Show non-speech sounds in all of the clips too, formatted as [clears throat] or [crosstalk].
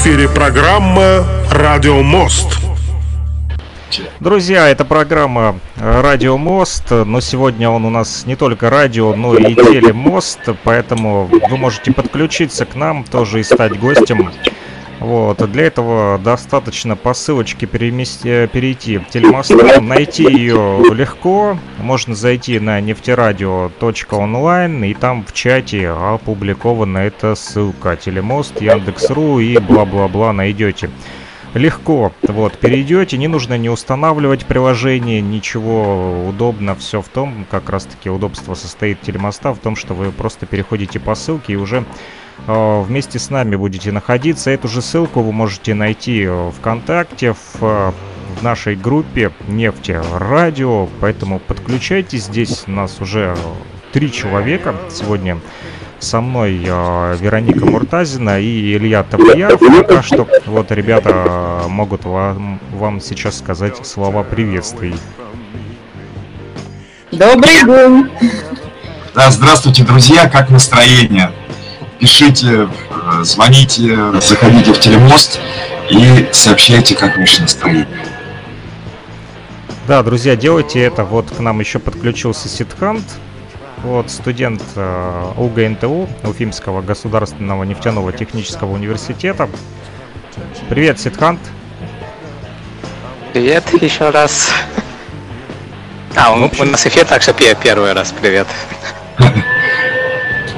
Эфире программа «Радио Мост». Друзья, это программа «Радио Мост», но сегодня он у нас не только радио, но и телемост, поэтому вы можете подключиться к нам тоже и стать гостем вот, для этого достаточно по ссылочке перемести, перейти в телемосту, найти ее легко, можно зайти на нефтерадио.онлайн и там в чате опубликована эта ссылка, телемост, Яндекс.ру и бла-бла-бла найдете легко вот перейдете, не нужно не устанавливать приложение, ничего. Удобно, все в том, как раз таки удобство состоит телемоста в том, что вы просто переходите по ссылке и уже Э, вместе с нами будете находиться. Эту же ссылку вы можете найти ВКонтакте, в, э, в нашей группе «Нефти Радио», поэтому подключайтесь. Здесь у нас уже три человека сегодня со мной э, Вероника Муртазина и Илья Таблияров. Пока что вот ребята могут вам, вам сейчас сказать слова приветствий. Добрый день! Да, здравствуйте, друзья, как настроение? Пишите, э, звоните, заходите в телемост и сообщайте, как ваше настроение. Да, друзья, делайте это. Вот к нам еще подключился Ситхант, вот студент э, УГНТУ, Уфимского государственного нефтяного технического университета. Привет, Ситхант. Привет еще раз. А, у, у нас эфир, так что первый раз привет. [laughs]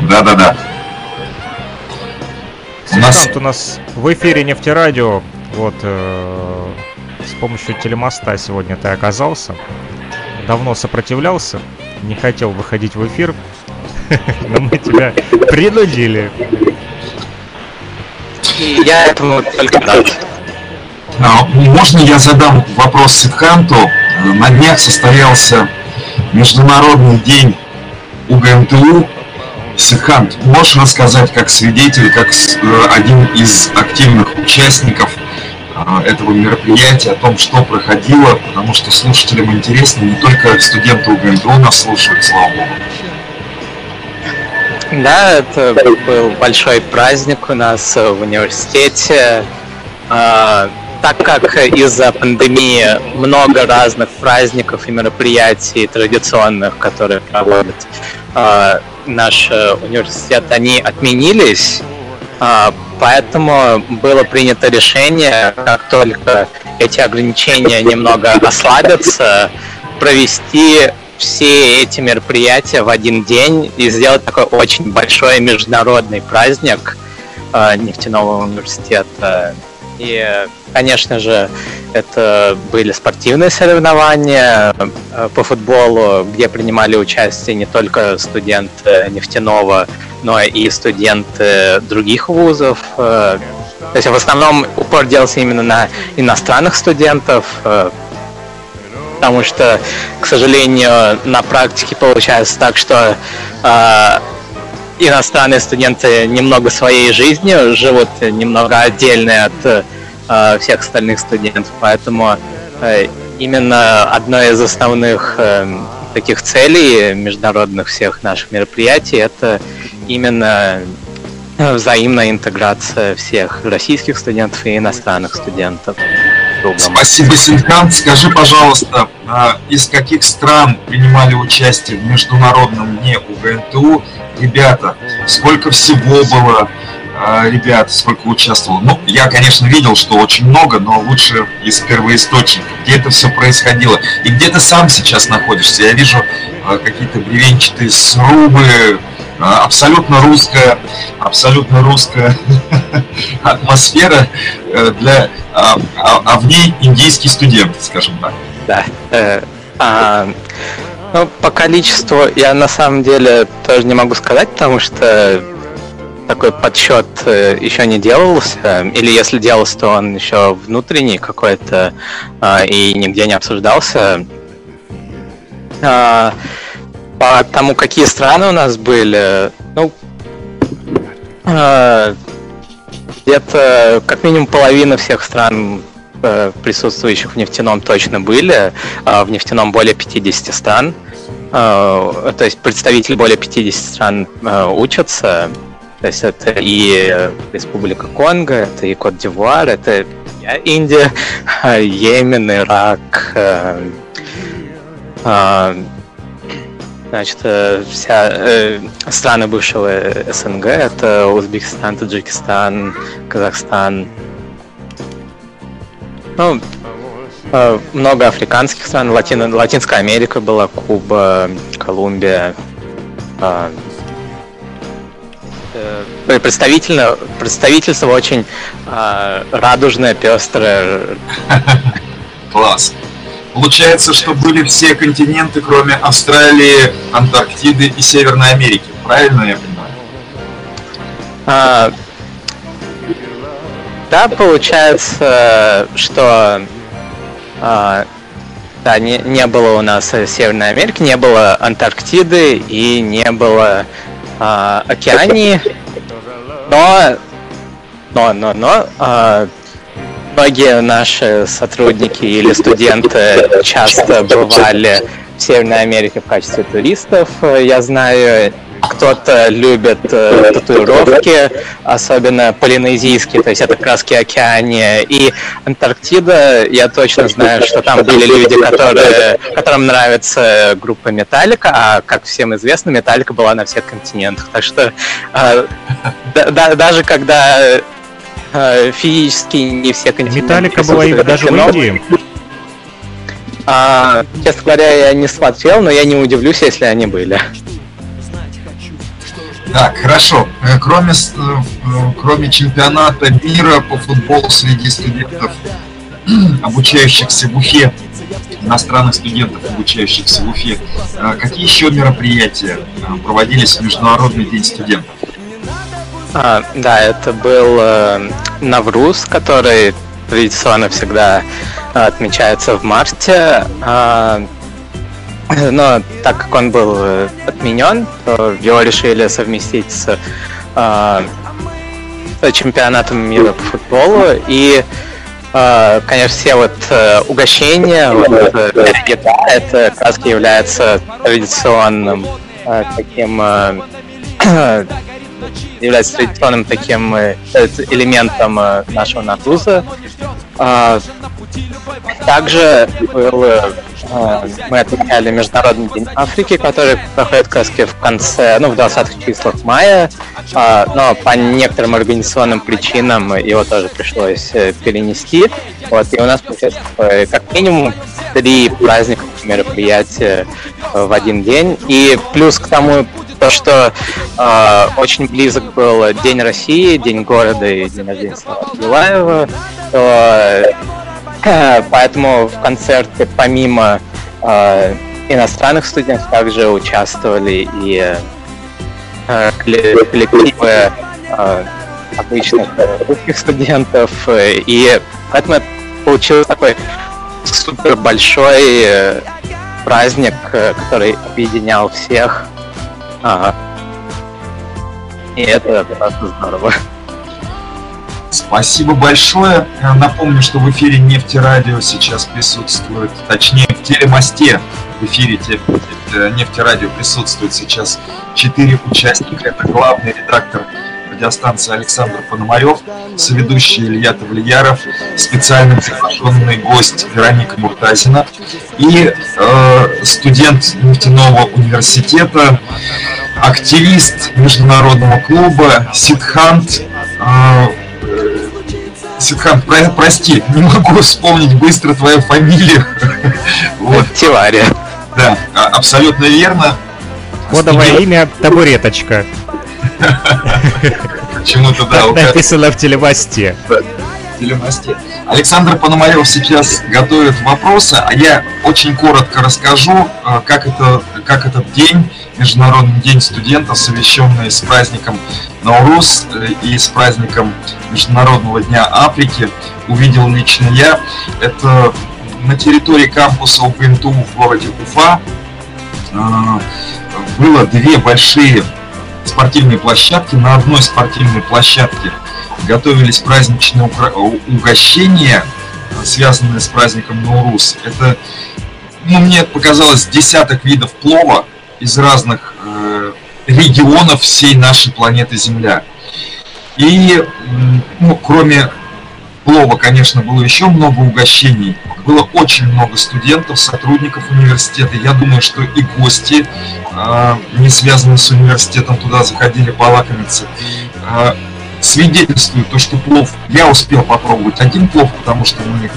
Да-да-да. Музыкант у нас в эфире нефтерадио. Вот э, с помощью телемоста сегодня ты оказался. Давно сопротивлялся, не хотел выходить в эфир, [laughs] но мы тебя принудили. Я этому только рад. А, можно я задам вопрос Сидханту? На днях состоялся Международный день УГНТУ Сикхант, можешь рассказать как свидетель, как э, один из активных участников э, этого мероприятия о том, что проходило, потому что слушателям интересно, не только студенты УГНТУ нас слушают, слава богу. Да, это был большой праздник у нас в университете. А, так как из-за пандемии много разных праздников и мероприятий традиционных, которые проводят а, наш э, университет, они отменились, а, поэтому было принято решение, как только эти ограничения немного ослабятся, провести все эти мероприятия в один день и сделать такой очень большой международный праздник э, нефтяного университета. И, конечно же, это были спортивные соревнования э, по футболу, где принимали участие не только студенты нефтяного, но и студенты других вузов. Э, то есть в основном упор делался именно на иностранных студентов, э, потому что, к сожалению, на практике получается так, что иностранные студенты немного своей жизнью живут немного отдельно от э, всех остальных студентов. Поэтому э, именно одной из основных э, таких целей международных всех наших мероприятий это именно взаимная интеграция всех российских студентов и иностранных студентов. Спасибо, Синкан. Скажи, пожалуйста, а из каких стран принимали участие в международном дне УГНТУ ребята? Сколько всего было? А, ребят, сколько участвовал. Ну, я, конечно, видел, что очень много, но лучше из первоисточника, где это все происходило. И где ты сам сейчас находишься. Я вижу а, какие-то бревенчатые срубы, а, абсолютно русская, абсолютно русская [laughs] атмосфера э, для, а, а, а в ней индийский студент, скажем так. Да. Э, а, ну, по количеству я на самом деле тоже не могу сказать, потому что такой подсчет э, еще не делался, или если делался, то он еще внутренний какой-то а, и нигде не обсуждался. А, по тому, какие страны у нас были, ну, а, где-то как минимум половина всех стран э, присутствующих в нефтяном точно были, в нефтяном более 50 стран. То есть представители более 50 стран учатся, То есть это и Республика Конго, это и Кот-Дивуар, это Индия, [laughs] Йемен, Ирак, Значит, э, вся э, страны бывшего СНГ это Узбекистан, Таджикистан, Казахстан. Ну, э, много африканских стран, Латино, Латинская Америка была, Куба, Колумбия. Э, э, представительно, представительство очень э, радужное, пестрое. [laughs] Класс. Получается, что были все континенты, кроме Австралии, Антарктиды и Северной Америки. Правильно я понимаю? А, да, получается, что а, да, не, не было у нас Северной Америки, не было Антарктиды и не было а, Океании. Но, но, но, но а, Многие наши сотрудники или студенты часто бывали в Северной Америке в качестве туристов. Я знаю, кто-то любит э, татуировки, особенно полинезийские, то есть это краски океания. И Антарктида, я точно знаю, что там были люди, которые, которым нравится группа Металлика, а, как всем известно, Металлика была на всех континентах. Так что э, да, да, даже когда Э, физически не все континенты. Металлика была и даже в Индии. А, честно говоря, я не смотрел, но я не удивлюсь, если они были. Так, хорошо. Э, кроме, э, кроме чемпионата мира по футболу среди студентов, [clears throat] обучающихся в Уфе, иностранных студентов, обучающихся в Уфе, какие еще мероприятия проводились в Международный день студентов? А, да, это был э, Навруз, который традиционно всегда э, отмечается в марте. Э, [clears throat] но так как он был э, отменен, то его решили совместить с э, чемпионатом мира по футболу. И, э, конечно, все вот э, угощения, вот, э, это как раз является традиционным э, таким э, [clears throat] является традиционным таким э, элементом э, нашего надуза. А, также был, мы отмечали Международный день Африки, который проходит как раз в конце, ну, в 20-х числах мая, а, но по некоторым организационным причинам его тоже пришлось перенести. Вот, и у нас, получается, как минимум три праздника мероприятия в один день. И плюс к тому то, что э, очень близок был День России, День города и День рождения Слава Юлаева, то, э, [laughs] поэтому в концерте помимо э, иностранных студентов также участвовали и э, коллективы э, обычных русских студентов, и поэтому получился такой супер большой э, праздник, э, который объединял всех Ага. И это просто здорово. Спасибо большое. Напомню, что в эфире Нефти Радио сейчас присутствует, точнее в телемосте в эфире Нефти Радио присутствует сейчас четыре участника. Это главный редактор радиостанции Александр Пономарев, соведущий Илья Тавлияров, специально приглашенный гость Вероника Муртазина и э, студент нефтяного университета, активист международного клуба Сидхант. Э, Сидхант, про, прости, не могу вспомнить быстро твою фамилию. [laughs] вот. Тивария. Да, а, абсолютно верно. Кодовое имя Табуреточка. [laughs] Почему-то, да. Написано в телемосте. Телемосте. Александр Пономарев сейчас готовит вопросы, а я очень коротко расскажу, э, как, это, как этот день, Международный день студента, совещенный с праздником Наурус э, и с праздником Международного дня Африки, увидел лично я. Это на территории кампуса УПНТУ в городе Уфа э, было две большие спортивные площадки. На одной спортивной площадке готовились праздничные угощения, связанные с праздником Наурус. Это, ну, мне показалось, десяток видов плова из разных э, регионов всей нашей планеты Земля. И, ну, кроме плова, конечно, было еще много угощений. Было очень много студентов, сотрудников университета. Я думаю, что и гости, э, не связанные с университетом, туда заходили полакомиться. Э, свидетельствует то, что плов... Я успел попробовать один плов, потому что мы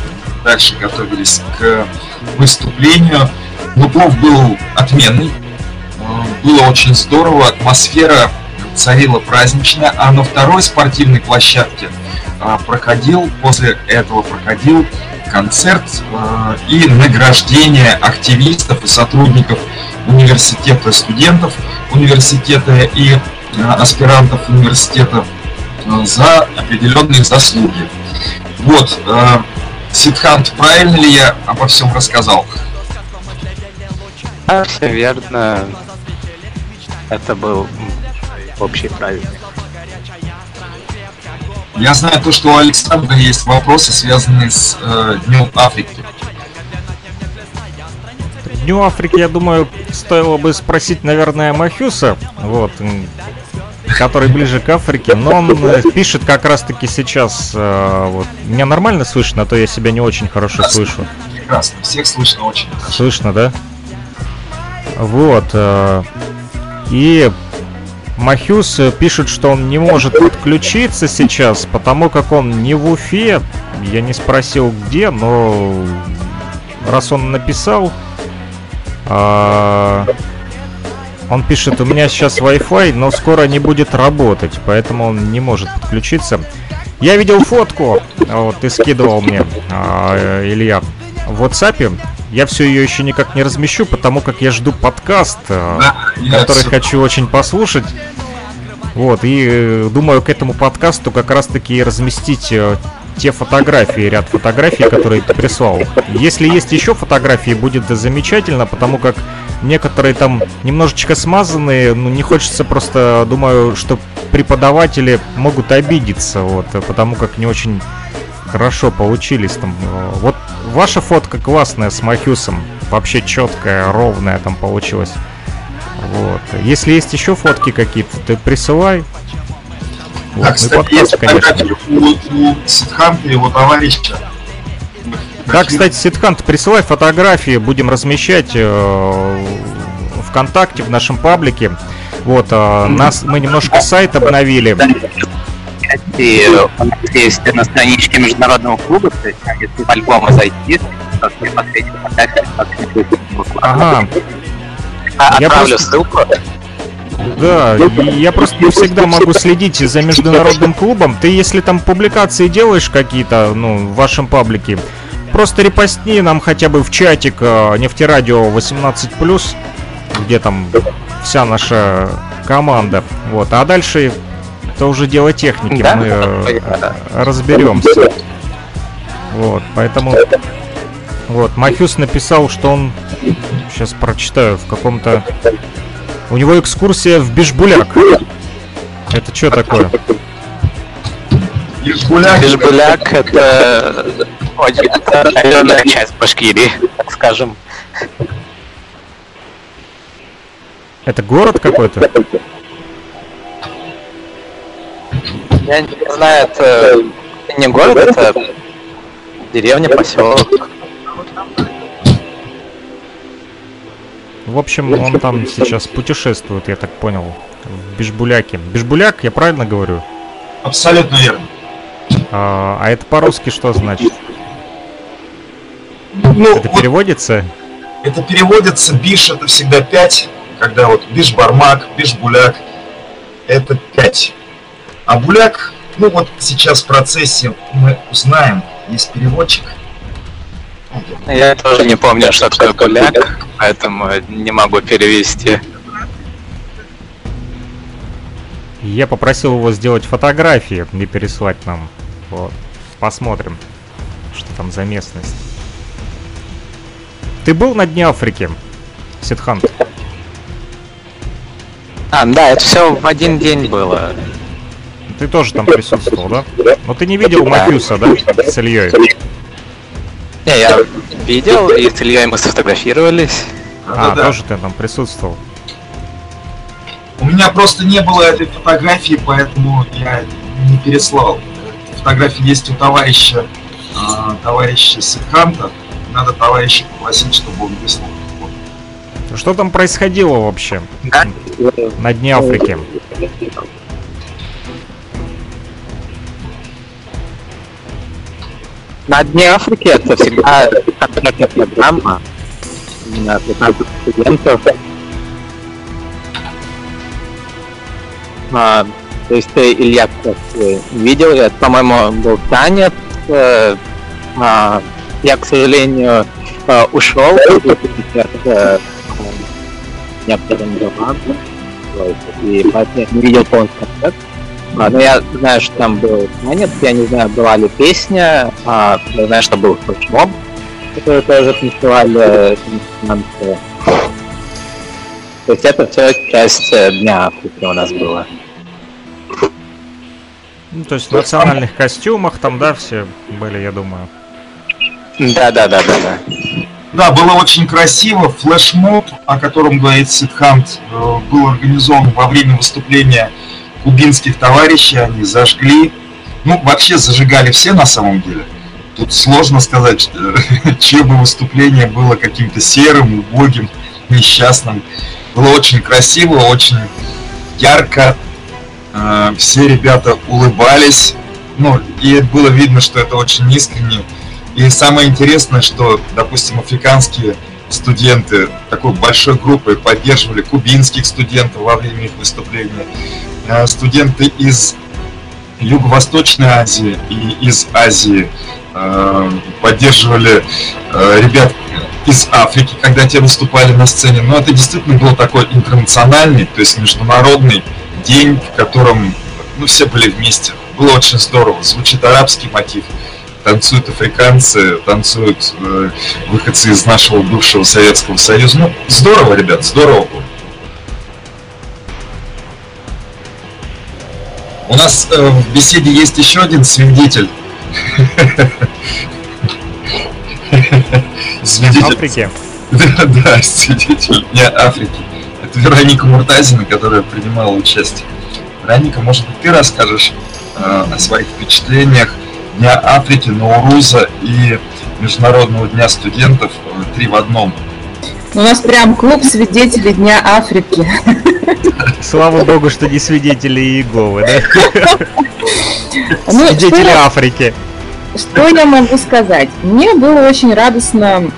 дальше готовились к выступлению. Но плов был отменный. Было очень здорово, атмосфера царила праздничная, а на второй спортивной площадке а, проходил, после этого проходил концерт а, и награждение активистов и сотрудников университета, студентов университета и аспирантов университета за определенные заслуги. Вот, Сидхант, правильно ли я обо всем рассказал? Да, все верно. Это был общий праздник. Я знаю то, что у Александра есть вопросы, связанные с э, Днем Африки. Дню Африки, я думаю, стоило бы спросить, наверное, Махюса, вот, который ближе к Африке, но он э, пишет как раз-таки сейчас, э, вот, меня нормально слышно, а то я себя не очень хорошо Прекрасно. слышу. Прекрасно, всех слышно очень хорошо. Слышно, да? Вот, э, и Махюс пишет, что он не может подключиться сейчас, потому как он не в Уфе. Я не спросил где, но раз он написал, а, он пишет, у меня сейчас Wi-Fi, но скоро не будет работать, поэтому он не может подключиться. Я видел фотку, вот ты скидывал мне, а, Илья, в WhatsApp. Я все ее еще никак не размещу, потому как я жду подкаст, э, да, который хочу очень послушать. Вот, и э, думаю, к этому подкасту как раз-таки разместить э, те фотографии, ряд фотографий, которые ты прислал. Если есть еще фотографии, будет замечательно, потому как некоторые там немножечко смазанные, ну не хочется просто, думаю, что преподаватели могут обидеться, вот, потому как не очень хорошо получились там. Вот ваша фотка классная с Махюсом, вообще четкая, ровная там получилась. Вот. Если есть еще фотки какие-то, ты присылай. Вот. А, кстати, подкаст, есть конечно. у, у Сидханта его товарища. Да, кстати, Сидхант, присылай фотографии, будем размещать э, ВКонтакте, в нашем паблике. Вот, э, нас, мы немножко сайт обновили и у нас есть на страничке международного клуба, то есть если в альбомы зайти, то при последнем контакте Ага. А, я отправлю просто... ссылку. Да, я просто не всегда могу следить за международным клубом. Ты если там публикации делаешь какие-то, ну, в вашем паблике, просто репостни нам хотя бы в чатик э, нефтерадио 18+, где там вся наша команда. Вот, а дальше это уже дело техники, да? мы э, разберемся. Вот, поэтому... Вот, Махюс написал, что он... Сейчас прочитаю, в каком-то... У него экскурсия в Бишбуляк. Это что такое? Бишбуляк, Бишбуляк это очень отдаленная часть Башкирии, так скажем. Это город какой-то? Я не знаю, это не город, это деревня, поселок. В общем, он там сейчас путешествует, я так понял, в Бишбуляке. Бишбуляк, я правильно говорю? Абсолютно верно. А, а это по-русски что значит? Ну, это вот переводится? Это переводится, биш это всегда 5, когда вот бишбармак, бишбуляк, это 5. А Буляк, ну вот сейчас в процессе мы узнаем, есть переводчик. Я тоже не помню, что такое Буляк, поэтому не могу перевести. Я попросил его сделать фотографии и переслать нам. Вот. Посмотрим, что там за местность. Ты был на Дне Африки, Сидхант? А, да, это все в один день было. Ты тоже там присутствовал, да? Но ты не видел Матюса, да? С Ильей? Не, я видел, и с Ильей мы сфотографировались. А, да, тоже ты там присутствовал. У меня просто не было этой фотографии, поэтому я не переслал. Фотография есть у товарища, э, товарища Сидханта. Надо товарища попросить, чтобы он выслал. Что там происходило вообще на дне Африки? На дне Африки это всегда конкретная программа именно африканских студентов. А, то есть ты, Илья, как видел, это, по-моему, был танец. Э, а, я, к сожалению, э, ушел от некоторым делам, и поэтому я не видел полностью концерт. А, но я знаю, что там был танец, я не знаю, была ли песня, а, я знаю, что был флешмоб, который тоже танцевали танцы. То есть это все часть э, Дня Африки у нас было. Ну, то есть в национальных костюмах там, да, все были, я думаю. Да, да, да, да, да. Да, было очень красиво. Флешмоб, о котором говорит Сидхант, э, был организован во время выступления кубинских товарищей. Они зажгли, ну, вообще зажигали все на самом деле. Тут сложно сказать, [laughs] чье бы выступление было каким-то серым, убогим, несчастным. Было очень красиво, очень ярко. Э, все ребята улыбались. Ну, и было видно, что это очень искренне и самое интересное, что, допустим, африканские студенты такой большой группой поддерживали кубинских студентов во время их выступления, студенты из Юго-Восточной Азии и из Азии э, поддерживали э, ребят из Африки, когда те выступали на сцене. Но это действительно был такой интернациональный, то есть международный день, в котором ну, все были вместе. Было очень здорово. Звучит арабский мотив танцуют африканцы, танцуют э, выходцы из нашего бывшего Советского Союза. Ну, здорово, ребят, здорово было. У нас э, в беседе есть еще один свидетель. [laughs] Свидетель. Африки. [laughs] Да, да, свидетель Дня Африки. Это Вероника Муртазина, которая принимала участие. Вероника, может быть, ты расскажешь э, о своих впечатлениях Дня Африки, Науруза и Международного дня студентов э, три в одном. У нас прям клуб свидетелей Дня Африки. Слава богу, что не свидетели Иеговы, да? Ну, свидетели что, Африки. Что я могу сказать? Мне было очень радостно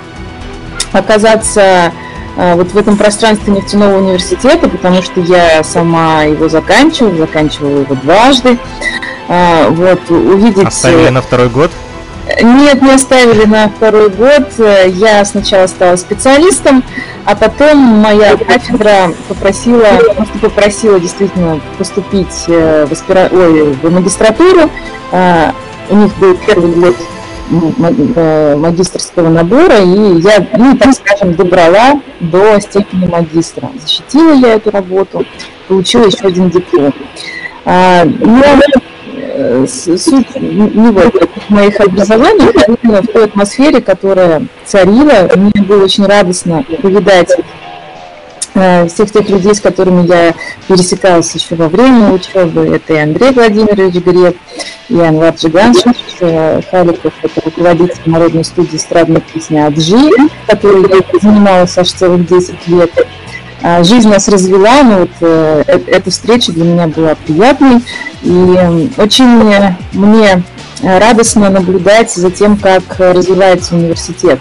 оказаться э, вот в этом пространстве нефтяного университета, потому что я сама его заканчивала, заканчивала его дважды. А, вот, увидеть... Оставили на второй год? Нет, не оставили на второй год. Я сначала стала специалистом, а потом моя кафедра попросила, просто попросила действительно поступить э, в, аспира... Ой, в магистратуру. А, у них был первый год э, магистрского набора, и я, ну, так скажем, добрала до степени магистра. Защитила я эту работу, получила еще один диплом. А, но суть не в моих образованиях, а именно в той атмосфере, которая царила. Мне было очень радостно повидать э, всех тех людей, с которыми я пересекалась еще во время учебы. Это и Андрей Владимирович Грек, и Анвар Джиганович э, Халиков, это руководитель народной студии эстрадной песни «Аджи», которой я занималась аж целых 10 лет. А, жизнь нас развела, но вот э, эта встреча для меня была приятной. И очень мне радостно наблюдать за тем, как развивается университет.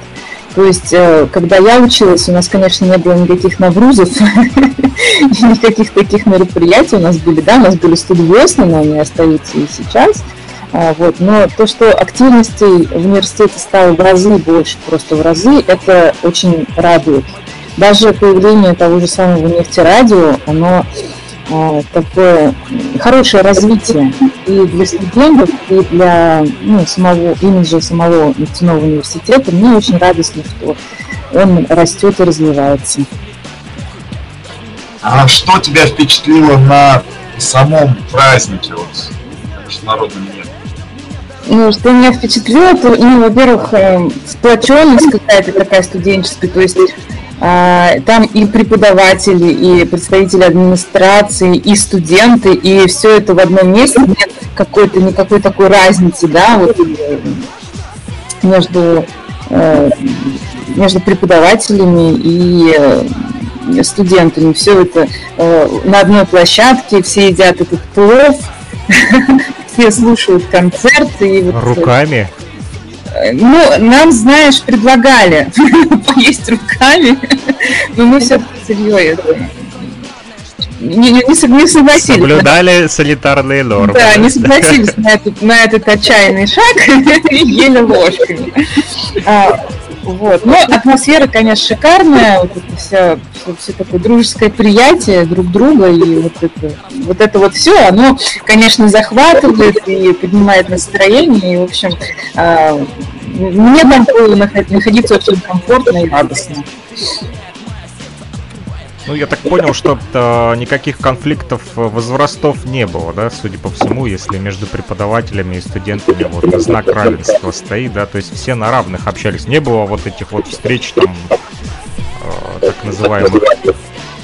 То есть, э, когда я училась, у нас, конечно, не было никаких нагрузов, [laughs] никаких таких мероприятий у нас были, да, у нас были студиосны, но они остаются и сейчас. А, вот. Но то, что активностей в университете стало в разы больше, просто в разы, это очень радует даже появление того же самого нефтерадио, оно э, такое хорошее развитие и для студентов, и для ну, самого имиджа самого нефтяного университета. Мне очень радостно, что он растет и развивается. А что тебя впечатлило на самом празднике, вот, международном дне? Ну, что меня впечатлило, то, ну, во-первых, э, сплоченность какая-то такая студенческая, то есть там и преподаватели, и представители администрации, и студенты, и все это в одном месте. Нет какой-то никакой такой разницы, да, вот э, между э, между преподавателями и э, студентами. Все это на одной площадке, все едят этот плов, [laughs] все слушают концерты. И вот, Руками? Ну, нам, знаешь, предлагали [laughs] поесть руками, но мы все серьезно не, не, не согласились. Соблюдали санитарные нормы. Да, не согласились на этот, на этот отчаянный шаг [laughs] и ели ложками. А, вот. Но атмосфера, конечно, шикарная. Вот это все, все, все такое дружеское приятие друг друга. И вот это, вот это вот все, оно, конечно, захватывает и поднимает настроение. И, в общем, а, мне там было находиться очень комфортно и радостно. Ну, я так понял, что -то никаких конфликтов возрастов не было, да, судя по всему, если между преподавателями и студентами вот знак равенства стоит, да, то есть все на равных общались. Не было вот этих вот встреч там, э, так называемых,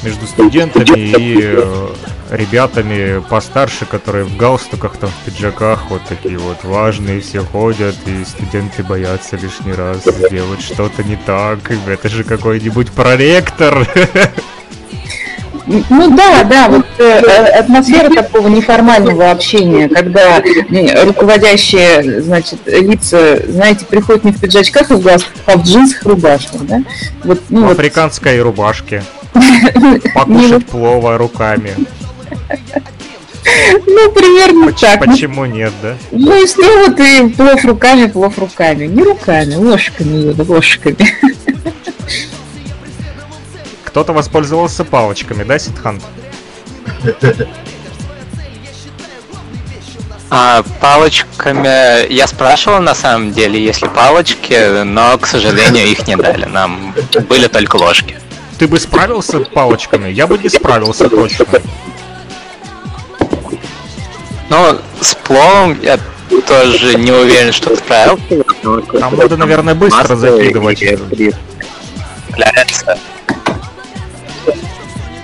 между студентами и э, ребятами постарше, которые в галстуках, там, в пиджаках, вот такие вот важные все ходят, и студенты боятся лишний раз сделать что-то не так, это же какой-нибудь проректор. [laughs] Ну да, да, вот э, атмосфера такого неформального общения, когда руководящие, значит, лица, знаете, приходят не в пиджачках и в глаз, а в джинсах и рубашках, да? Вот, ну, в африканской вот... рубашке. [laughs] Покушать плова руками. [laughs] Ну, примерно Поч- так. Почему нет, да? Ну, и снова ты плов руками, плов руками. Не руками, ложками, ложками. [laughs] Кто-то воспользовался палочками, да, Ситхан? А, палочками я спрашивал на самом деле, если палочки, но, к сожалению, их не дали. Нам были только ложки. Ты бы справился палочками? Я бы не справился точно. Ну, с пловом я тоже не уверен, что справился. Там надо, наверное, быстро закидывать.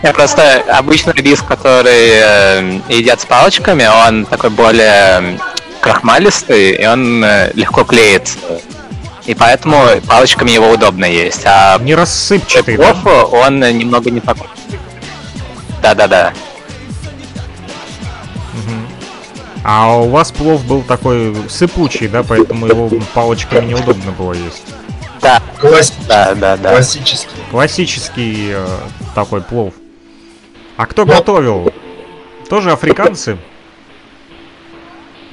Я просто обычный рис, который э, едят с палочками, он такой более крахмалистый, и он э, легко клеится. И поэтому палочками его удобно есть. А не рассыпчатый, плов, да? он немного не такой. Да-да-да. А у вас плов был такой сыпучий, да, поэтому его палочками неудобно было есть. Да. Классический. Да, да, да. Классический. Классический э, такой плов. А кто готовил? Тоже африканцы?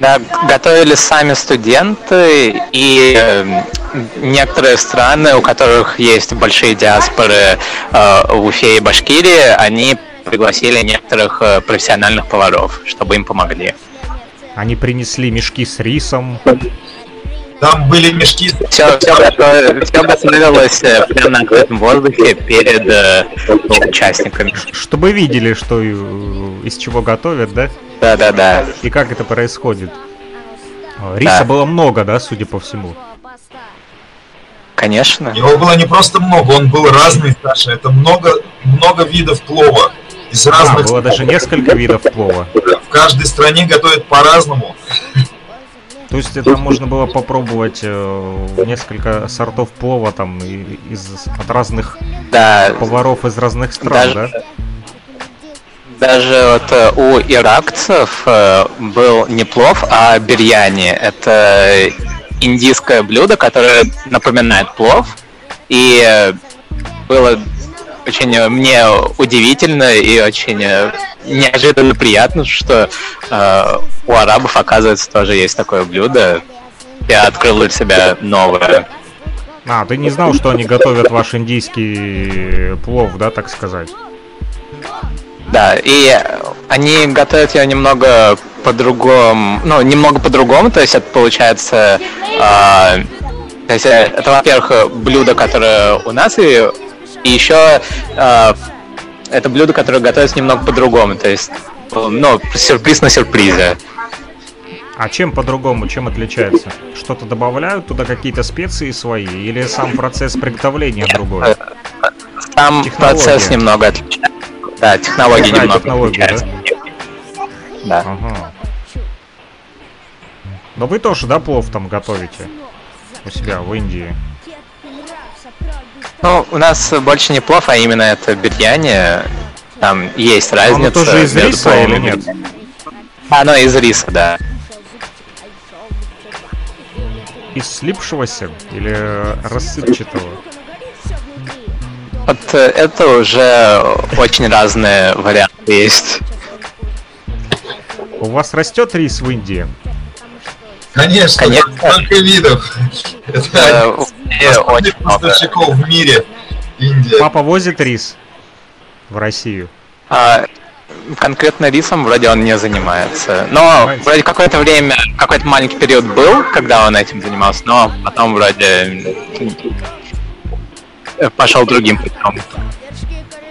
Да, готовили сами студенты и э, некоторые страны, у которых есть большие диаспоры э, в Уфе и Башкирии, они пригласили некоторых э, профессиональных поваров, чтобы им помогли. Они принесли мешки с рисом. Там были мешки. Все, все, все готовилось э, прямо на открытом воздухе перед э, участниками. Чтобы видели, что э, из чего готовят, да? Да, да, да. И как это происходит. А, риса да. было много, да, судя по всему. Конечно. Его было не просто много, он был разный, Саша. Это много, много видов плова. Из разных. А, было даже несколько видов плова. В каждой стране готовят по-разному. То есть это можно было попробовать э, несколько сортов плова там из от разных да, поваров из разных стран, даже, да? Даже вот э, у иракцев э, был не плов, а бирьяни. Это индийское блюдо, которое напоминает плов. И было очень мне удивительно и очень неожиданно приятно, что э, у арабов, оказывается, тоже есть такое блюдо. Я открыл для себя новое. А, ты не знал, что они готовят ваш индийский плов, да, так сказать? Да, и они готовят ее немного по-другому, ну, немного по-другому, то есть это получается, э, то есть это, во-первых, блюдо, которое у нас, и, и еще э, это блюдо, которое готовится немного по-другому, то есть, ну, сюрприз на сюрпризе. А чем по-другому, чем отличается? Что-то добавляют туда какие-то специи свои или сам процесс приготовления другой? Там процесс немного отличается. Да, технологии Да, немного технологии, отличаются. Да. Ага. Но вы тоже, да, плов там готовите? У себя в Индии. Ну, у нас больше не плов, а именно это бирьяни. Там есть разница. Оно тоже из риса или нет? Оно из риса, да. Из слипшегося или рассыпчатого? Вот э, это уже очень разные варианты есть. У вас растет рис в Индии? Конечно, Конечно. столько видов. Э, Это один очень из много. поставщиков в мире. Индия. Папа возит рис в Россию. А, конкретно рисом вроде он не занимается. Но Занимается. вроде какое-то время, какой-то маленький период был, когда он этим занимался, но потом вроде пошел другим путем.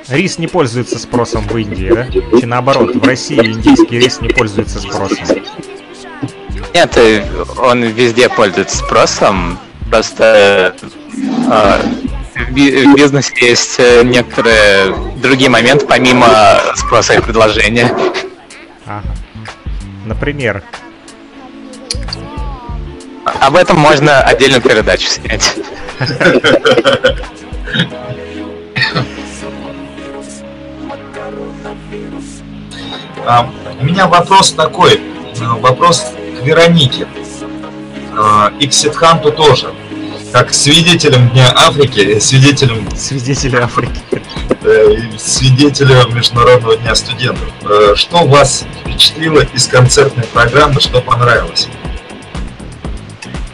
Рис не пользуется спросом в Индии, да? Или наоборот, в России индийский рис не пользуется спросом. Нет, э, он везде пользуется спросом, просто э, в би- в бизнесе есть э, некоторые другие моменты, помимо спроса и предложения. Ага. Например, Об этом можно отдельную передачу снять. [laughs] А, у меня вопрос такой, э, вопрос к Веронике А, и к Сидханту тоже. Как к свидетелям Дня Африки, э, свидетелям, свидетели Африки. э, и свидетелям Международного Дня студентов. Э, Что вас впечатлило из концертной программы, что понравилось?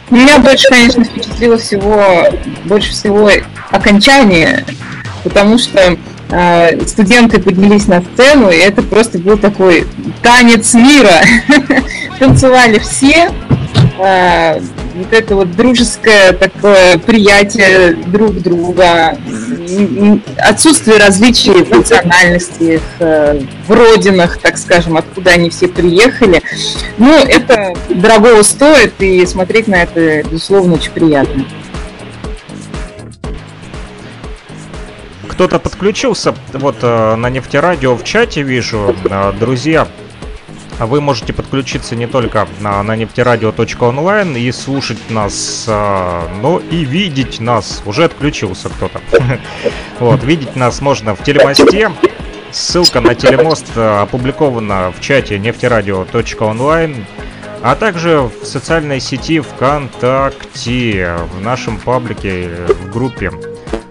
Меня больше, конечно, впечатлило всего, больше всего окончание, потому что э, студенты поднялись на сцену, и это просто был такой танец мира. [laughs] Танцевали все, э, вот это вот дружеское такое приятие друг друга, отсутствие различий в национальности, в, э, в родинах, так скажем, откуда они все приехали. Ну, это дорогого стоит, и смотреть на это, безусловно, очень приятно. Кто-то подключился, вот э, на нефтерадио в чате вижу, Э, друзья. А Вы можете подключиться не только на, на нефтерадио.онлайн и слушать нас, э, но и видеть нас. Уже отключился кто-то. [laughs] Вот, видеть нас можно в телемосте. Ссылка на телемост э, опубликована в чате нефтерадио.онлайн. А также в социальной сети ВКонтакте, в нашем паблике, в группе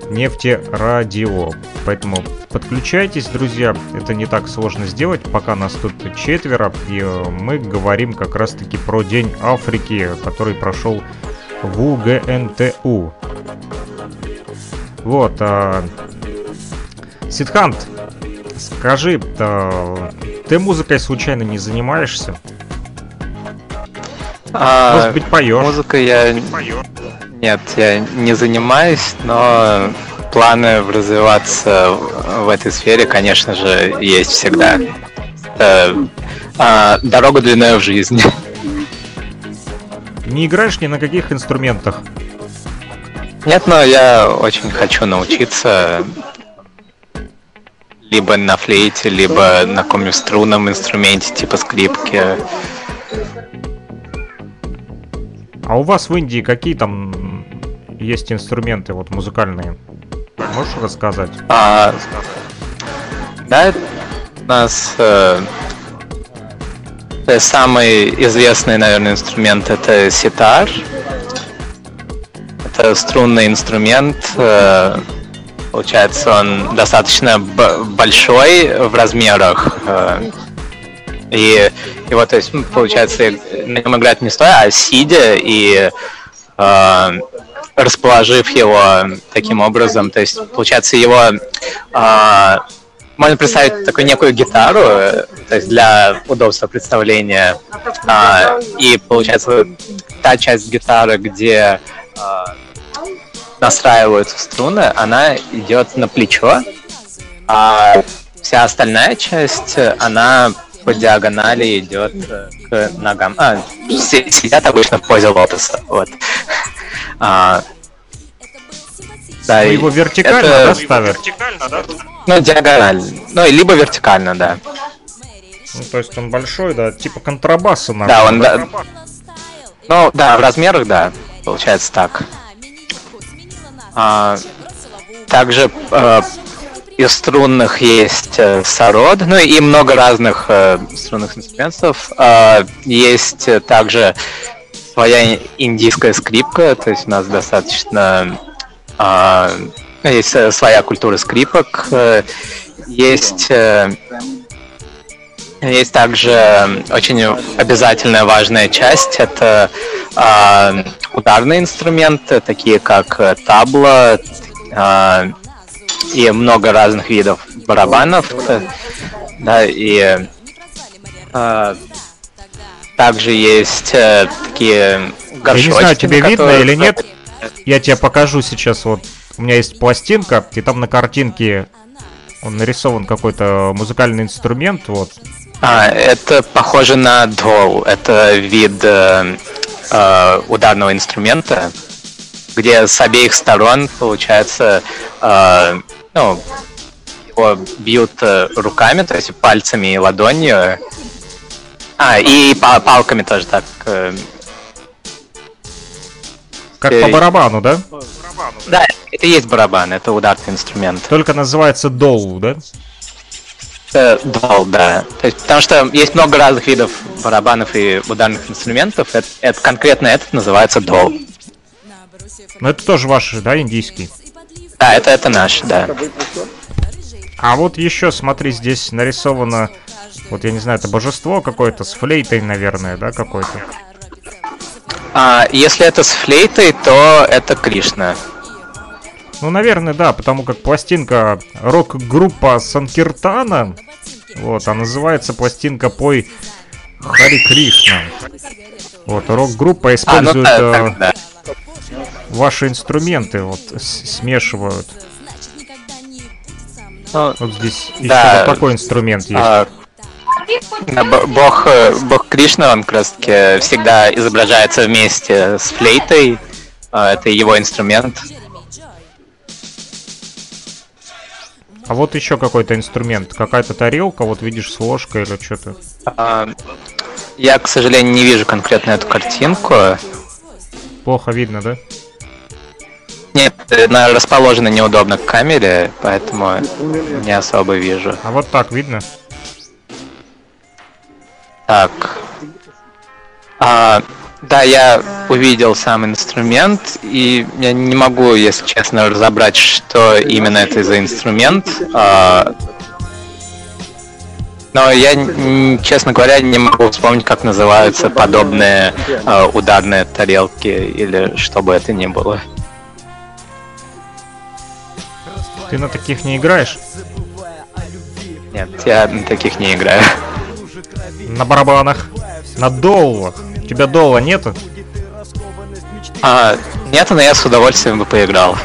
Нефтерадио. Поэтому подключайтесь, друзья. Это не так сложно сделать, пока нас тут четверо. И э, мы говорим как раз-таки про День Африки, который прошел в УГНТУ. Вот. а, Сидхант, скажи, а, ты музыкой случайно не занимаешься? А, Может быть, поешь? Музыкой я нет, я не занимаюсь, но планы развиваться в в этой сфере, конечно же, есть всегда. Это, а, дорога длинная в жизни. Не играешь ни на каких инструментах? Нет, но я очень хочу научиться либо на флейте, либо на каком-нибудь струнном инструменте, типа скрипки. А у вас в Индии какие там есть инструменты вот музыкальные? Можешь рассказать? А, да, у нас э, э, самый известный, наверное, инструмент это ситар. Это струнный инструмент. э, получается, он достаточно большой в размерах. э, и его, то есть, ну, получается, на нем играть не стоя, а сидя и э, расположив его таким образом, то есть, получается, его э, можно представить такую некую гитару, то есть для удобства представления, А, и получается та часть гитары, где а, настраиваются струны, она идет на плечо, а вся остальная часть, она по диагонали идет э, к ногам. А, си- сидят обычно в позе лотоса. Вот. А, Да, Ну, его вертикально, это- да, ставят? Ну, диагонально. Ну, либо вертикально, да. Ну, то есть он большой, да, типа контрабаса на. Да, он, да. Ну, да, в размерах, да, получается так. А, также э, из струнных есть э, сород, ну и много разных э, струнных инструментов. А, есть э, также своя индийская скрипка, то есть у нас достаточно а, есть э, своя культура скрипок, э, есть э, есть также очень обязательная важная часть это а, ударные инструменты, такие как э, табла а, и много разных видов барабанов, э, да, и а, также есть э, такие Я горшочки. не знаю, тебе видно или нет. Я тебе покажу сейчас. Вот у меня есть пластинка, и там на картинке он нарисован какой-то музыкальный инструмент. Вот. А, это похоже на дол. Это вид э, э, ударного инструмента, где с обеих сторон, получается, э, ну, его бьют э, руками, то есть пальцами и ладонью. А, и па- палками тоже так. э, Как по барабану, да? Да, это и есть барабан, это ударный инструмент. Только называется доу, да? Это дол, да. То есть, потому что есть много разных видов барабанов и ударных инструментов. Это, это- конкретно этот называется дол. Но это тоже ваш, да, индийский. Да, это, это наш, да. А вот еще, смотри, здесь нарисовано, вот я не знаю, это божество какое-то с флейтой, наверное, да, какой-то. А, если это с флейтой, то это Кришна. Ну, наверное, да, потому как пластинка рок-группа Санкиртана, вот, а называется пластинка Пой Хари Кришна. Вот, рок-группа А, ну использует да, э, так, да. Ваши инструменты, вот, смешивают. Ну, Вот здесь еще Да. вот такой инструмент есть. а, бог, э, бог Кришна, он как раз таки всегда изображается вместе с флейтой. А, Это его инструмент. А вот еще какой-то инструмент, какая-то тарелка, вот видишь, с ложкой или что-то. А, Я, к сожалению, не вижу конкретно эту картинку. Плохо видно, да? Нет, она расположена неудобно к камере, поэтому не особо вижу. А вот так видно? Так. А, да, я увидел сам инструмент, и я не могу, если честно, разобрать, что именно это за инструмент. А, но я, честно говоря, не могу вспомнить, как называются подобные а, ударные тарелки или что бы это ни было. Ты на таких не играешь? Нет, я на таких не играю. На барабанах? На доллах? У тебя долла нету? А, нет, но я с удовольствием бы поиграл.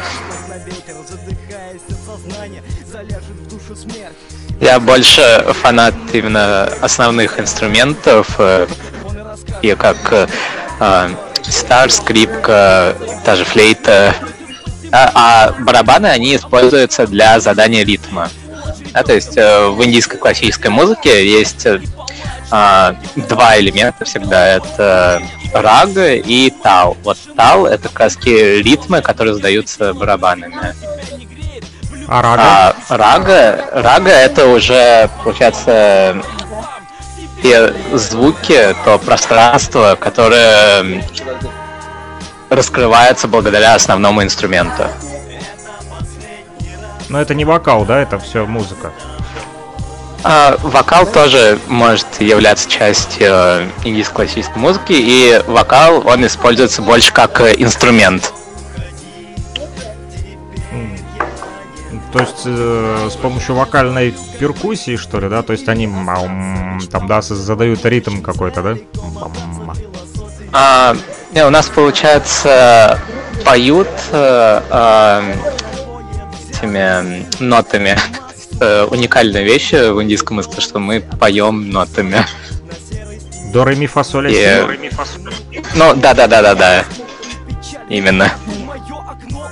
Я больше фанат именно основных инструментов, э, и как э, э, стар, скрипка, та же флейта. А, а барабаны, они используются для задания ритма. Да, то есть э, в индийской классической музыке есть э, а, два элемента всегда. Это рага и тал. Вот тал — это таки ритмы, которые задаются барабанами. А рага? А рага, рага это уже, получается, те звуки, то пространство, которое раскрывается благодаря основному инструменту. Но это не вокал, да? Это все музыка. А вокал тоже может являться частью э, индийской классической музыки, и вокал, он используется больше как э, инструмент. То есть э, с помощью вокальной перкуссии, что ли, да? То есть они маум, там, да, задают ритм какой-то, да? А, не, у нас, получается, поют э, э, этими нотами. [laughs] Э, уникальная вещь в индийском языке, что мы поем нотами. До ре ми фа соль И-. Ну, да, да, да, да, да. Именно.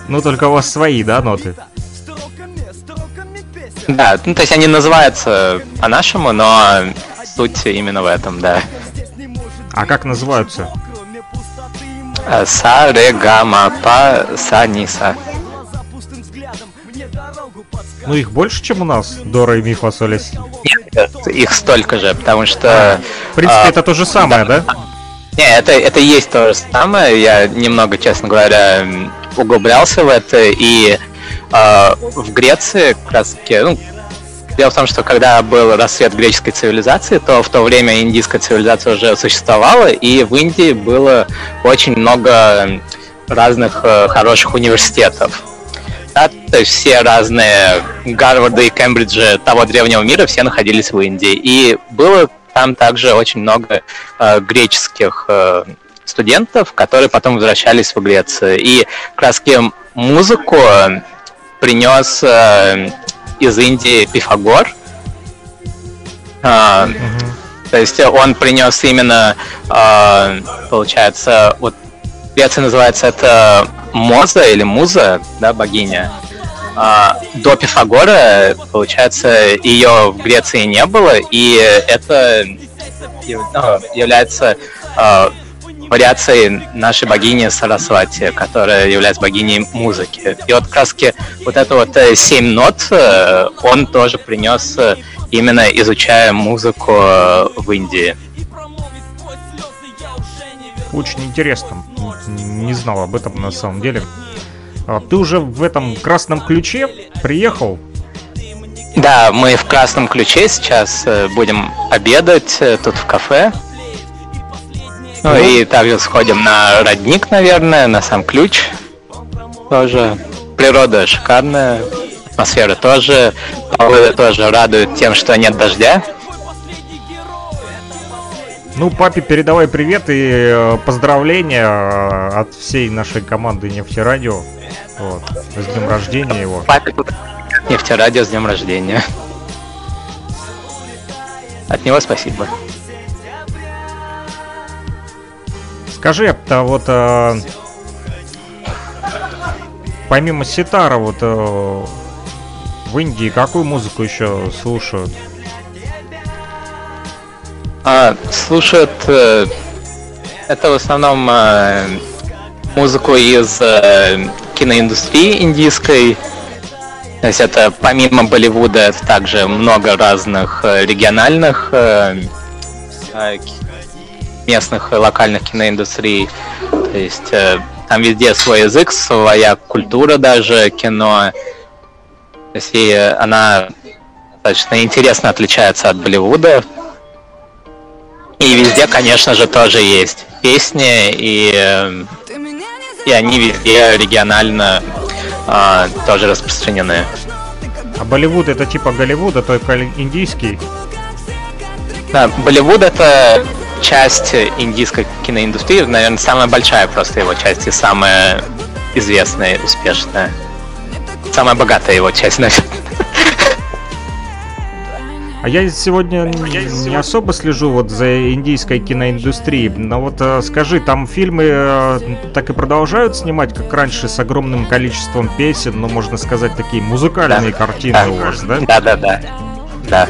Ну, только у вас свои, да, ноты? [laughs] Да, ну, то есть они называются по-нашему, но суть именно в этом, да. А как называются? Э, Са, ре, га, ма, па, са, ни, са. Ну, их больше, чем у нас, Дора и ми, фа, соль, ля, си. Нет, их столько же, потому что... В принципе, а, это то же самое, да? Не, это, это и есть то же самое. Я немного, честно говоря, углублялся в это. И э, в Греции как раз таки, ну, дело в том, что когда был рассвет греческой цивилизации, то в то время индийская цивилизация уже существовала, и в Индии было очень много разных э, хороших университетов. Да, то есть все разные Гарварды и Кембриджи того древнего мира все находились в Индии. И было там также очень много э, греческих э, студентов, которые потом возвращались в Грецию. И таки музыку принес э, из Индии Пифагор. А, То есть он принес именно, а, получается, вот в Греции называется это Моза или Муза, да, богиня. А, до Пифагора, получается, ее в Греции не было, и это ну, является вариацией нашей богини Сарасвати, которая является богиней музыки. И вот таки вот это вот э, семь нот э, он тоже принес э, именно изучая музыку в Индии. Очень интересно. Не знал об этом на самом деле. А, Ты уже в этом красном ключе приехал? Да, мы в красном ключе сейчас будем обедать тут в кафе. Ну и также сходим на родник, наверное, на сам ключ. Тоже. Природа шикарная, атмосфера тоже. Погода тоже радует тем, что нет дождя. Ну, папе передавай привет и э, поздравления э, от всей нашей команды Нефтерадио. Вот. С днем рождения его. Папе тут нефтерадио с днем рождения. От него спасибо. Скажи, а вот э, помимо ситара, вот э, в Индии какую музыку еще слушают? А, слушают э, это в основном э, музыку из э, киноиндустрии индийской. То есть это помимо Болливуда также много разных э, региональных э, местных и локальных киноиндустрий. То есть э, там везде свой язык, своя культура даже кино. То есть и она достаточно интересно отличается от Болливуда. И везде, конечно же, тоже есть песни, и, э, и они везде регионально а, тоже распространены. А Болливуд это типа Голливуда, только индийский. Да, Болливуд это часть индийской киноиндустрии, наверное, самая большая просто его часть и самая известная, успешная. Самая богатая его часть, [laughs] наверное. А я сегодня не особо слежу вот за индийской киноиндустрией, но вот э, скажи, там фильмы э, так и продолжают снимать, как раньше, с огромным количеством песен, ну, можно сказать, такие музыкальные Да. картины Да. у вас, да? Да, да, да. Да.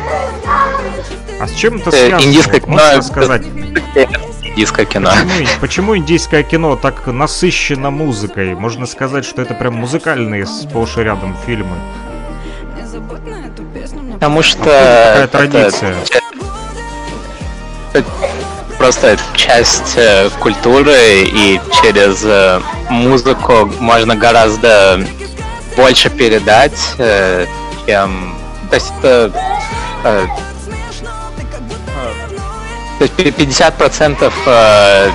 А с чем это Э, связано? индийское Вот Можно кино- сказать, Индийское кино. почему, почему индийское кино так насыщено музыкой? Можно сказать, что это прям музыкальные сплошь и рядом фильмы. Потому что Какая это традиция? это просто часть э, культуры, и через э, музыку можно гораздо больше передать, э, чем... То есть это... то есть 50% э,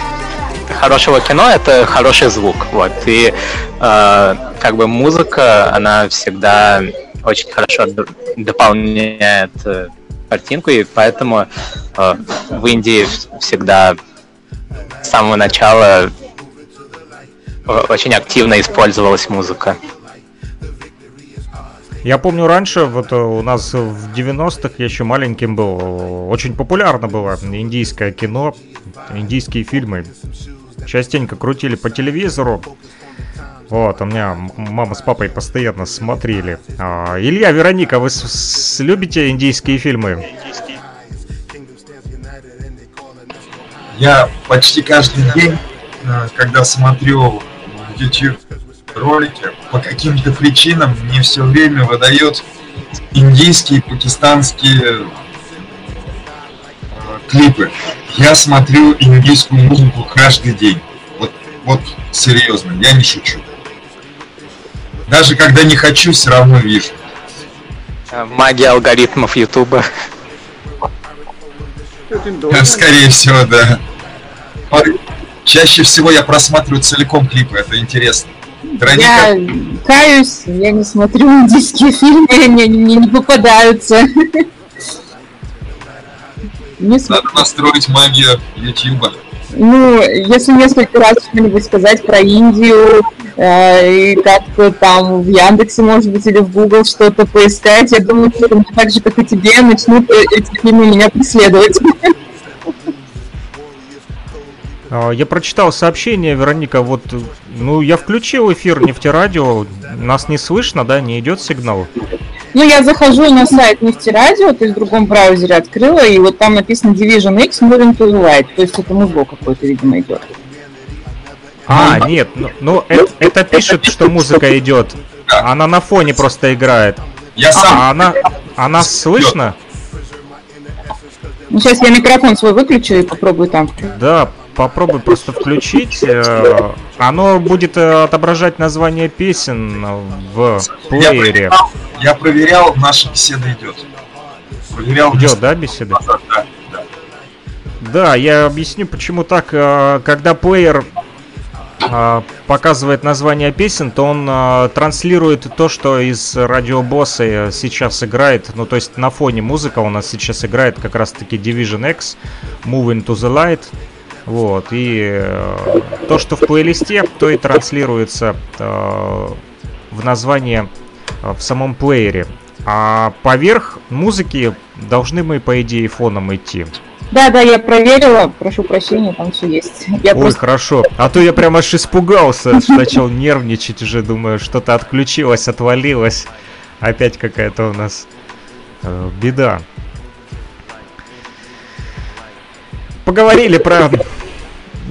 хорошего кино это хороший звук, вот. И э, как бы музыка, она всегда очень хорошо дополняет э, картинку, и поэтому в Индии всегда с самого начала очень активно использовалась музыка. Я помню раньше, вот э, у нас в 90-х, я еще маленьким был, э, очень популярно было индийское кино, индийские фильмы. Частенько крутили по телевизору. Вот, у меня мама с папой постоянно смотрели. А, Илья, Вероника, вы с- с- любите индийские фильмы? Я почти каждый день, э, когда смотрю YouTube ролики, по каким-то причинам мне все время выдает индийские, пакистанские э, клипы. Я смотрю индийскую музыку каждый день. Вот, вот серьезно, я не шучу. Даже когда не хочу, все равно вижу. Э, Магия алгоритмов Ютуба. Скорее всего, да. Чаще всего я просматриваю целиком клипы, это интересно. Вероника, Я каюсь, я не смотрю индийские фильмы, [laughs] мне не, не попадаются. Не смотрю. надо настроить магию Ютуба. Ну, если несколько раз что-нибудь сказать про Индию, э, и как-то там в Яндексе, может быть, или в Google что-то поискать, я думаю, что так же, как и тебе, начнут э, эти фильмы меня преследовать. [laughs] А, Я прочитал сообщение, Вероника, вот, ну, я включил эфир нефтерадио, нас не слышно, да, не идет сигнал? Ну, я захожу на сайт Нефтерадио, то есть в другом браузере открыла, и вот там написано Division X Moving to the Light, то есть это музло какое-то, видимо, идет. А, нет, ну, ну, э- это пишет, что музыка идет. Она на фоне просто играет. Я сам А она, она слышно? Ну, сейчас я микрофон свой выключу и попробую там. Да, попробуй просто включить. э, Оно будет э, отображать название песен в я плеере. проверял, я проверял, наша беседа идет. Проверял Идет, да, беседа? Да, да, да. Да, я объясню, почему так. э, Когда плеер показывает название песен, то он э, транслирует то, что из радиобосса сейчас играет. Ну, то есть на фоне музыка у нас сейчас играет как раз-таки Division X, Moving to the Light. Вот, и э, то, что в плейлисте, то и транслируется э, в название э, в самом плеере. А поверх музыки должны мы, по идее, фоном идти. Да, да, я проверила, прошу прощения, там все есть. Я Ой, просто хорошо. А то я прям аж испугался, [laughs] начал нервничать уже, думаю, что-то отключилось, отвалилось. Опять какая-то у нас э, беда. Поговорили про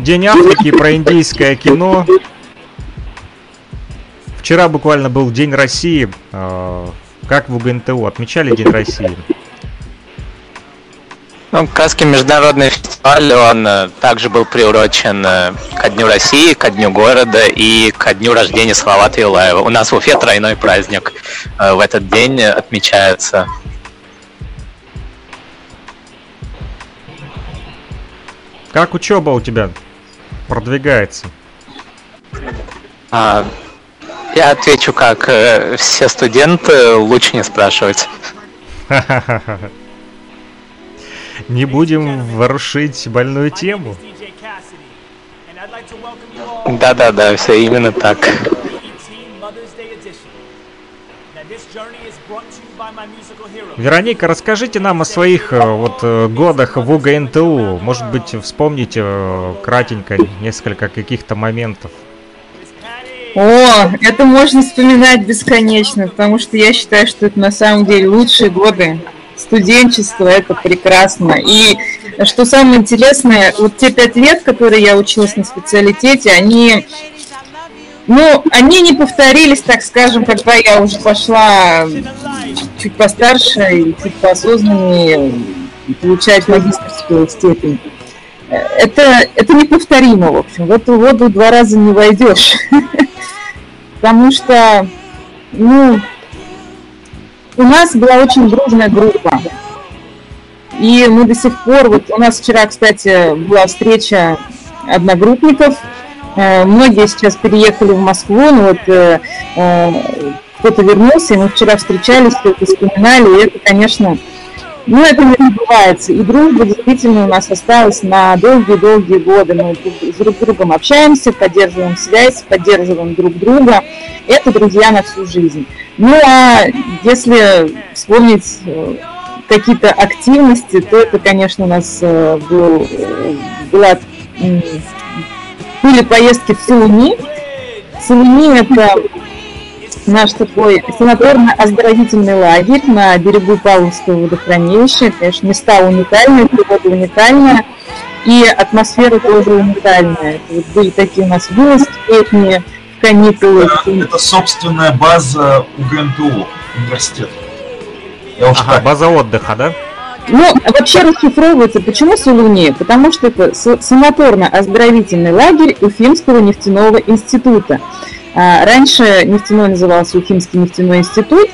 День Африки, про индийское кино. Вчера буквально был День России. Э, Как в УГНТУ отмечали День России? Ну, Каский международный фестиваль, он э, также был приурочен э, ко Дню России, ко Дню города и ко Дню рождения Салавата Юлаева. У нас в Уфе тройной праздник э, в этот день отмечается. Как учеба у тебя продвигается? А, я отвечу, как э, все студенты, лучше не спрашивать. [laughs] Не будем ворушить больную тему. Да-да-да, все именно так. Вероника, расскажите нам о своих э, вот э, годах в УГНТУ. Может быть, вспомните э, кратенько несколько каких-то моментов. О, это можно вспоминать бесконечно, потому что я считаю, что это на самом деле лучшие годы студенчества, это прекрасно. И что самое интересное, вот те пять лет, которые я училась на специалитете, они, ну, они не повторились, так скажем, когда я уже пошла чуть постарше и чуть поосознаннее получать магистрскую степень. Это, это неповторимо, в общем. В эту воду два раза не войдешь. [laughs] Потому что, ну, у нас была очень дружная группа. И мы до сих пор, вот у нас вчера, кстати, была встреча одногруппников. Э, Многие сейчас переехали в Москву, но вот э, э, кто-то вернулся, и мы вчера встречались, что-то вспоминали, и это, конечно, ну, это не забывается. И дружба действительно у нас осталась на долгие-долгие годы. Мы друг- с друг другом общаемся, поддерживаем связь, поддерживаем друг друга. Это друзья на всю жизнь. Ну, а если вспомнить какие-то активности, то это, конечно, у нас был, была, были поездки в Сулуни Солуни – это наш такой санаторно-оздоровительный лагерь на берегу Павловского водохранилища. Конечно, места уникальные, природа уникальная, и атмосфера тоже уникальная. Вот были такие у нас вылазки летние, каникулы. Это, это собственная база УГНТУ, университета. Я ага, база отдыха, да? Ну, вообще расшифровывается, почему Сулуни? Потому что это санаторно-оздоровительный лагерь Уфимского нефтяного института. А, раньше нефтяной назывался Уфимский нефтяной институт,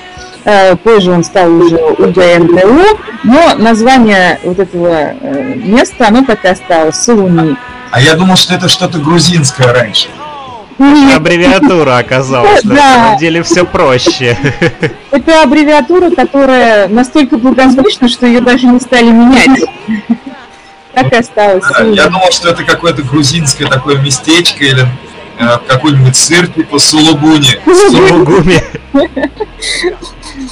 а, позже он стал уже УГНТУ, но название вот этого э, места, оно так и осталось, Сулуни. А я думал, что это что-то грузинское раньше. Нет. Аббревиатура оказалась, [laughs] на самом деле все проще. [laughs] Это аббревиатура, которая настолько благозвучна, что ее даже не стали менять. [laughs] Так и осталось. Я думал, что это какое-то грузинское такое местечко или э, какой-нибудь сыр типа Сулугуни. Сулугуни.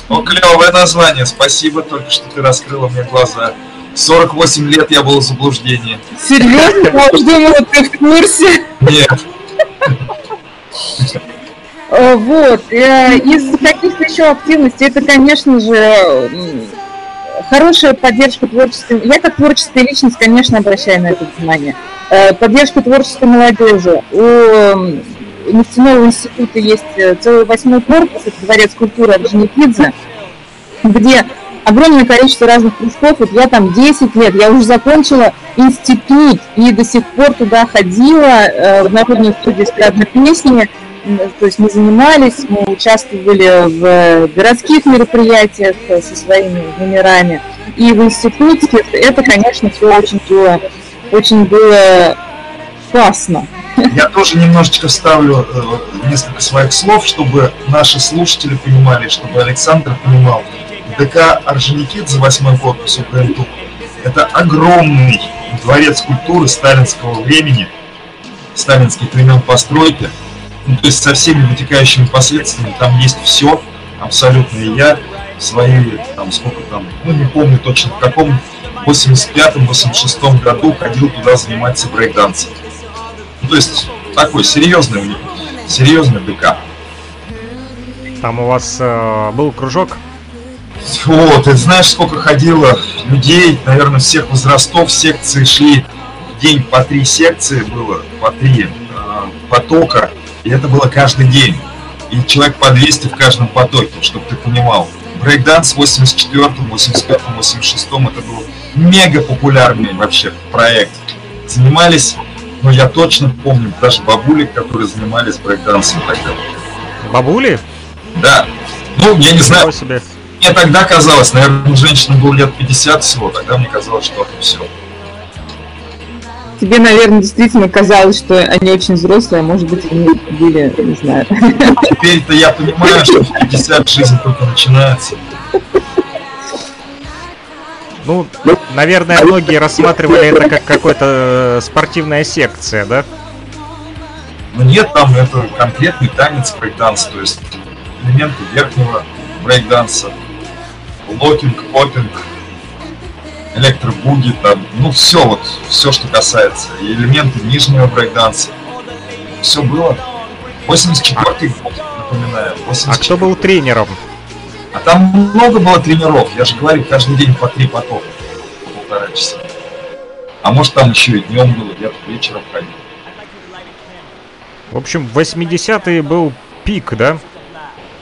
О, клевое название. Спасибо, только что ты раскрыла мне глаза. 48 лет я был в заблуждении. Серьезно? Я уже думала, ты в курсе. Нет. Э, вот. Э, из каких-то еще активностей, это, конечно же, хорошая поддержка творческой... Я как творческая личность, конечно, обращаю на это внимание. Э, поддержка творческой молодежи. У нефтяного института есть целый восьмой корпус, это дворец культуры Орджоникидзе, где огромное количество разных кружков. Вот я там 10 лет, я уже закончила институт и до сих пор туда ходила э, в народную студию эстрадной песни. То есть мы занимались, мы участвовали в городских мероприятиях со своими номерами и в институтских. Это, конечно, все очень было, очень было классно. Я тоже немножечко вставлю э, несколько своих слов, чтобы наши слушатели понимали, чтобы Александр понимал. ДК Орджоникидзе, восьмой корпус УКНТУ, это огромный дворец культуры сталинского времени, сталинских времен постройки, ну, то есть со всеми вытекающими последствиями, там есть все, абсолютно, и я свои, там, сколько там, ну, не помню точно, в каком 85-86 году ходил туда заниматься брейкдансом. Ну, то есть такой серьезный, серьезный ДК. Там у вас э, был кружок вот, ты знаешь, сколько ходило людей, наверное, всех возрастов, секции шли, день по три секции было, по три э, потока, и это было каждый день. И человек по 200 в каждом потоке, чтобы ты понимал. Брейкданс в 84-м, 85-м, 86-м это был мега популярный вообще проект. Занимались, ну я точно помню, даже бабули, которые занимались брейкдансом тогда. Бабули? Да. Ну, я не знаю. Себе мне тогда казалось, наверное, женщина было лет 50 всего, тогда мне казалось, что это все. Тебе, наверное, действительно казалось, что они очень взрослые, а может быть, они были, не знаю. Теперь-то я понимаю, что в 50 жизнь только начинается. Ну, наверное, многие рассматривали это как какая-то э, спортивная секция, да? Ну нет, там это конкретный танец брейкданс, то есть элементы верхнего брейкданса, локинг, попинг, электробуги, там, ну все вот, все, что касается, и элементы нижнего брейкданса. Все было. 84-й год, напоминаю. 84 а кто был тренером? А там много было тренеров, я же говорю, каждый день по три потока, по полтора часа. А может там еще и днем было, я вечером ходил. В общем, 80-е был пик, да?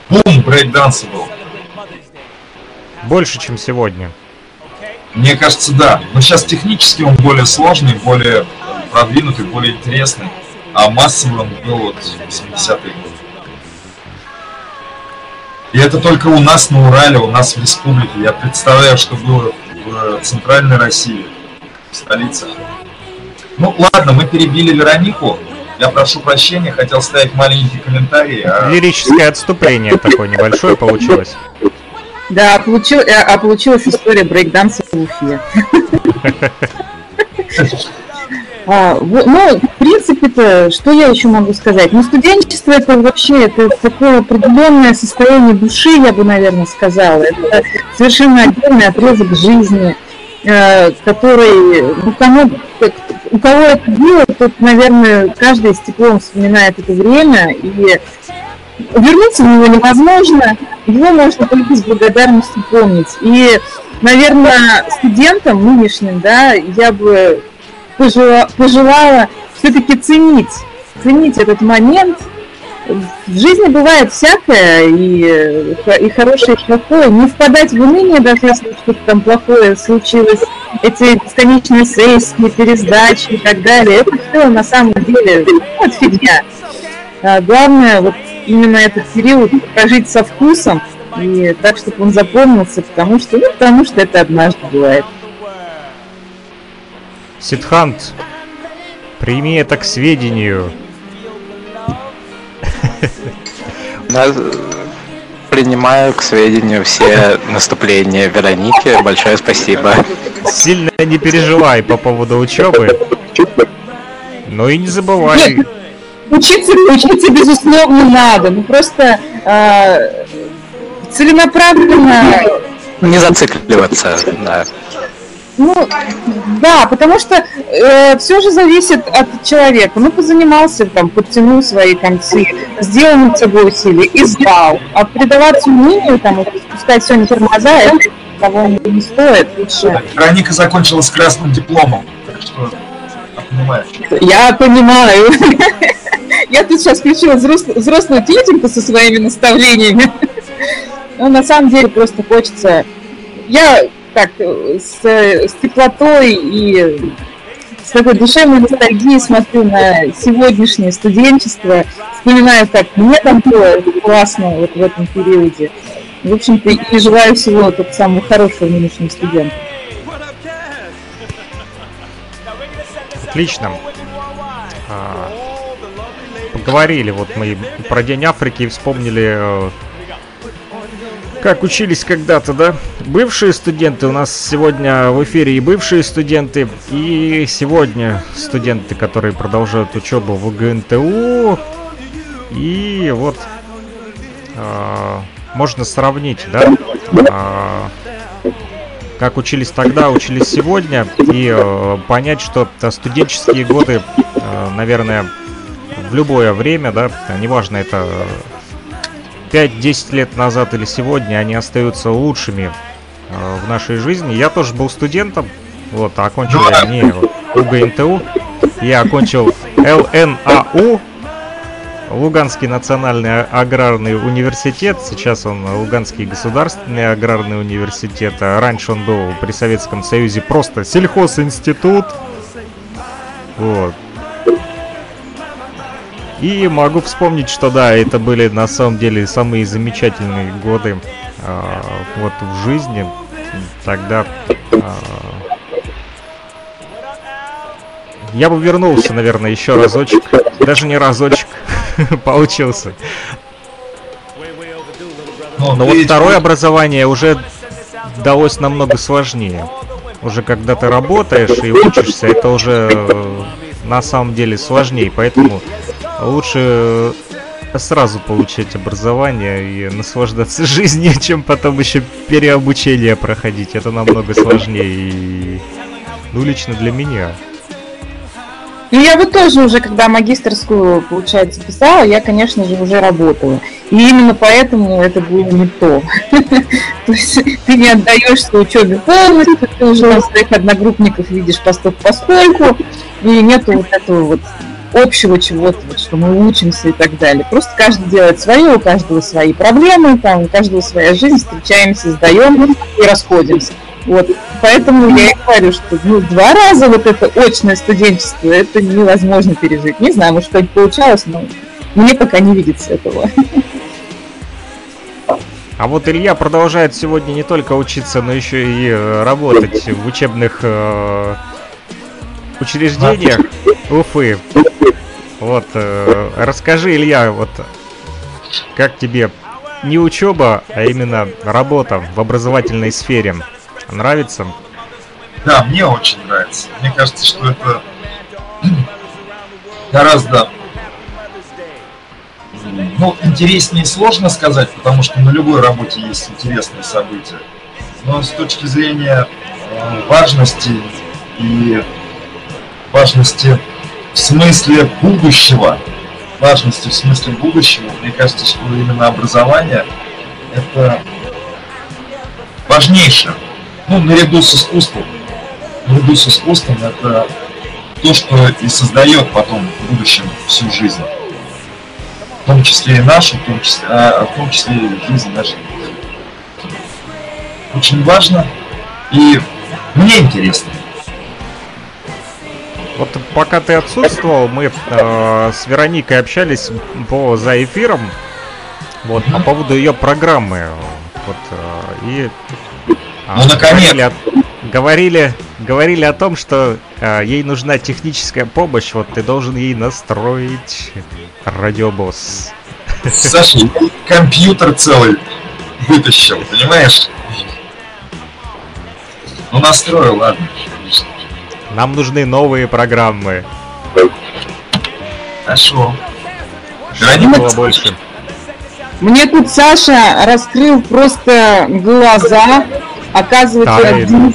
Бум брейкданса был. Больше, чем сегодня. Мне кажется, да. Но сейчас технически он более сложный, более продвинутый, более интересный. А массовый он был вот 80-е годы. И это только у нас на Урале, у нас в республике. Я представляю, что было в центральной России, в столице. Ну ладно, мы перебили Веронику. Я прошу прощения, хотел ставить маленький комментарий. А... Лирическое отступление такое небольшое получилось. Да, получил, а, а получилась история брейкданса в Уфе. [laughs] А, ну, в принципе-то, что я еще могу сказать? Ну, студенчество это вообще это такое определенное состояние души, я бы, наверное, сказала. Это совершенно отдельный отрезок жизни, э, который, ну, кому, у кого это было, тут, наверное, каждый с теплом вспоминает это время, и вернуться в него невозможно, его можно только с благодарностью помнить. И, наверное, студентам нынешним, да, я бы пожелала, пожелала все-таки ценить, ценить этот момент. В жизни бывает всякое, и, и хорошее, и плохое. Не впадать в уныние, даже если что-то там плохое случилось. Эти бесконечные сессии, пересдачи и так далее. Это все на самом деле вот фигня. А главное, вот именно этот период прожить со вкусом, и так, чтобы он запомнился, потому что, ну, потому что это однажды бывает. Сидхант, прими это к сведению. Принимаю к сведению все наступления Вероники. Большое спасибо. Сильно не переживай по поводу учебы. Ну и не забывай. Нет, учиться, учиться безусловно надо. Ну просто э, целенаправленно. Не зацикливаться, да. Ну, да, потому что э, все же зависит от человека. Ну, позанимался, там, подтянул свои концы, сделал над собой усилия и сдал. А предаваться унынию, там, спускать все на тормоза, это того не стоит. Лучше. Вероника закончила с красным дипломом, так что понимаешь. Я понимаю. [laughs] Я тут сейчас включила взрослую тетеньку со своими наставлениями. Но на самом деле просто хочется... Я так, с, с теплотой и с такой душевной ностальгией смотрю на сегодняшнее студенчество, вспоминаю, как мне там было классно вот в этом периоде. В общем-то, и желаю всего только самого хорошего нынешним студентам. Отлично. А, поговорили, вот мы про День Африки и вспомнили э, как учились когда-то, да? Бывшие студенты у нас сегодня в эфире и бывшие студенты, и сегодня студенты, которые продолжают учебу в ГНТУ. И вот э, можно сравнить, да? Э, как учились тогда, учились сегодня, и э, понять, что студенческие годы, э, наверное, в любое время, да, неважно, это 5-10 лет назад или сегодня они остаются лучшими э, в нашей жизни. Я тоже был студентом, вот, окончил я не УГНТУ, я окончил ЛНАУ, Луганский национальный аграрный университет, сейчас он Луганский государственный аграрный университет, раньше он был при Советском Союзе просто сельхозинститут. Вот. И могу вспомнить, что да, это были на самом деле самые замечательные годы э, вот в жизни. Тогда э, я бы вернулся, наверное, еще разочек. Даже не разочек [laughs] получился. Но вот второе образование уже далось намного сложнее. Уже когда ты работаешь и учишься, это уже э, на самом деле сложнее. Поэтому лучше сразу получать образование и наслаждаться [laughs] жизнью, чем потом еще переобучение проходить. Это намного сложнее и... Ну, лично для меня. Ну, я вот тоже уже, когда магистрскую, получается, писала, я, конечно же, уже работала. И именно поэтому это было не то. [laughs] То есть ты не отдаешься учебе полностью, ты уже своих одногруппников видишь поступ поскольку, и нету вот этого вот общего чего-то, вот, что мы учимся и так далее. Просто каждый делает свое, у каждого свои проблемы, там, у каждого своя жизнь, встречаемся, сдаем и расходимся. Вот. Поэтому я и говорю, что ну, два раза вот это очное студенчество, это невозможно пережить. Не знаю, может, что-нибудь получалось, но мне пока не видится этого. А вот Илья продолжает сегодня не только учиться, но еще и э, работать в учебных э, учреждениях Уфы. Вот, э, расскажи, Илья, вот как тебе не учеба, а именно работа в образовательной сфере нравится? Да, мне очень нравится. Мне кажется, что это [clears throat] гораздо ну, интереснее сложно сказать, потому что на любой работе есть интересные события. Но с точки зрения важности и важности в смысле будущего, важности в смысле будущего, мне кажется, что именно образование это важнейшее. Ну, наряду с искусством. Наряду с искусством это то, что и создает потом в будущем всю жизнь. В том числе и нашу, в том числе, а, в том числе и жизнь нашей. Очень важно и мне интересно. Вот пока ты отсутствовал, мы э, с Вероникой общались по за эфиром. Вот, по поводу ее программы. Вот, э, и ну, наконец. Говорили, о, говорили, говорили о том, что э, ей нужна техническая помощь. Вот ты должен ей настроить радиобосс. Саша, компьютер целый вытащил, понимаешь? Ну настроил, ладно. Нам нужны новые программы. Хорошо. Грани было больше. Мне тут Саша раскрыл просто глаза. Оказывается, да, Денис,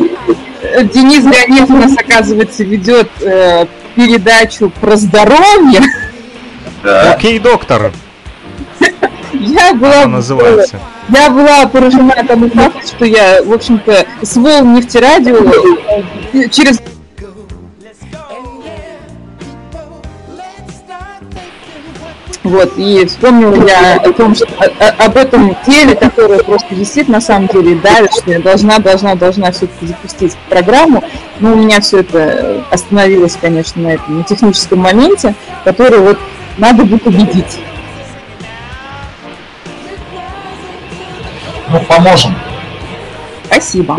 Денис Ганев у нас, оказывается, ведет э, передачу про здоровье. Да. Окей, доктор. Я была... Она называется. Я была поражена тому факту, что я, в общем-то, с волн нефтерадио э, через Вот, и вспомнил я о том, что о, об этом теле, которое просто висит, на самом деле, давит, что я должна, должна, должна все-таки запустить программу. Но у меня все это остановилось, конечно, на этом на техническом моменте, который вот надо будет убедить. Ну, поможем. Спасибо.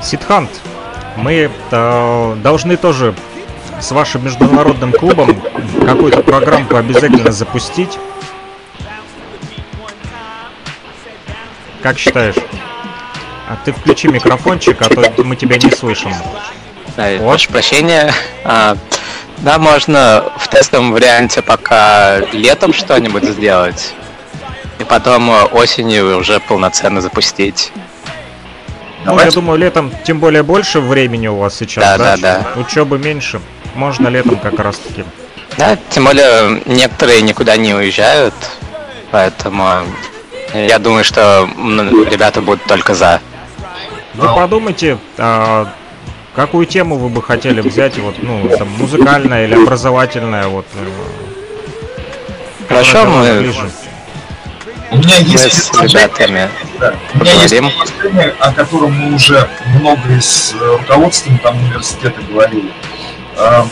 Сидхант, мы э, должны тоже с вашим международным клубом какую-то программку обязательно запустить. Как считаешь? А ты включи микрофончик, а то мы тебя не слышим. Да, вот. прошу прощения. А, да, можно в тестовом варианте пока летом что-нибудь сделать. И потом осенью уже полноценно запустить. Ну, Давайте. я думаю, летом тем более больше времени у вас сейчас, да? Да, да, да. Учебы меньше. Можно летом как раз таки. Да, тем более некоторые никуда не уезжают, поэтому я думаю, что ребята будут только за. Вы подумайте, а, какую тему вы бы хотели взять, вот, ну, там, музыкальная или образовательная, вот. Э, Хорошо, мы ближе. У меня есть мы с ребятами. Да. У меня есть предложение, о котором мы уже много с э, руководством там университета говорили. А,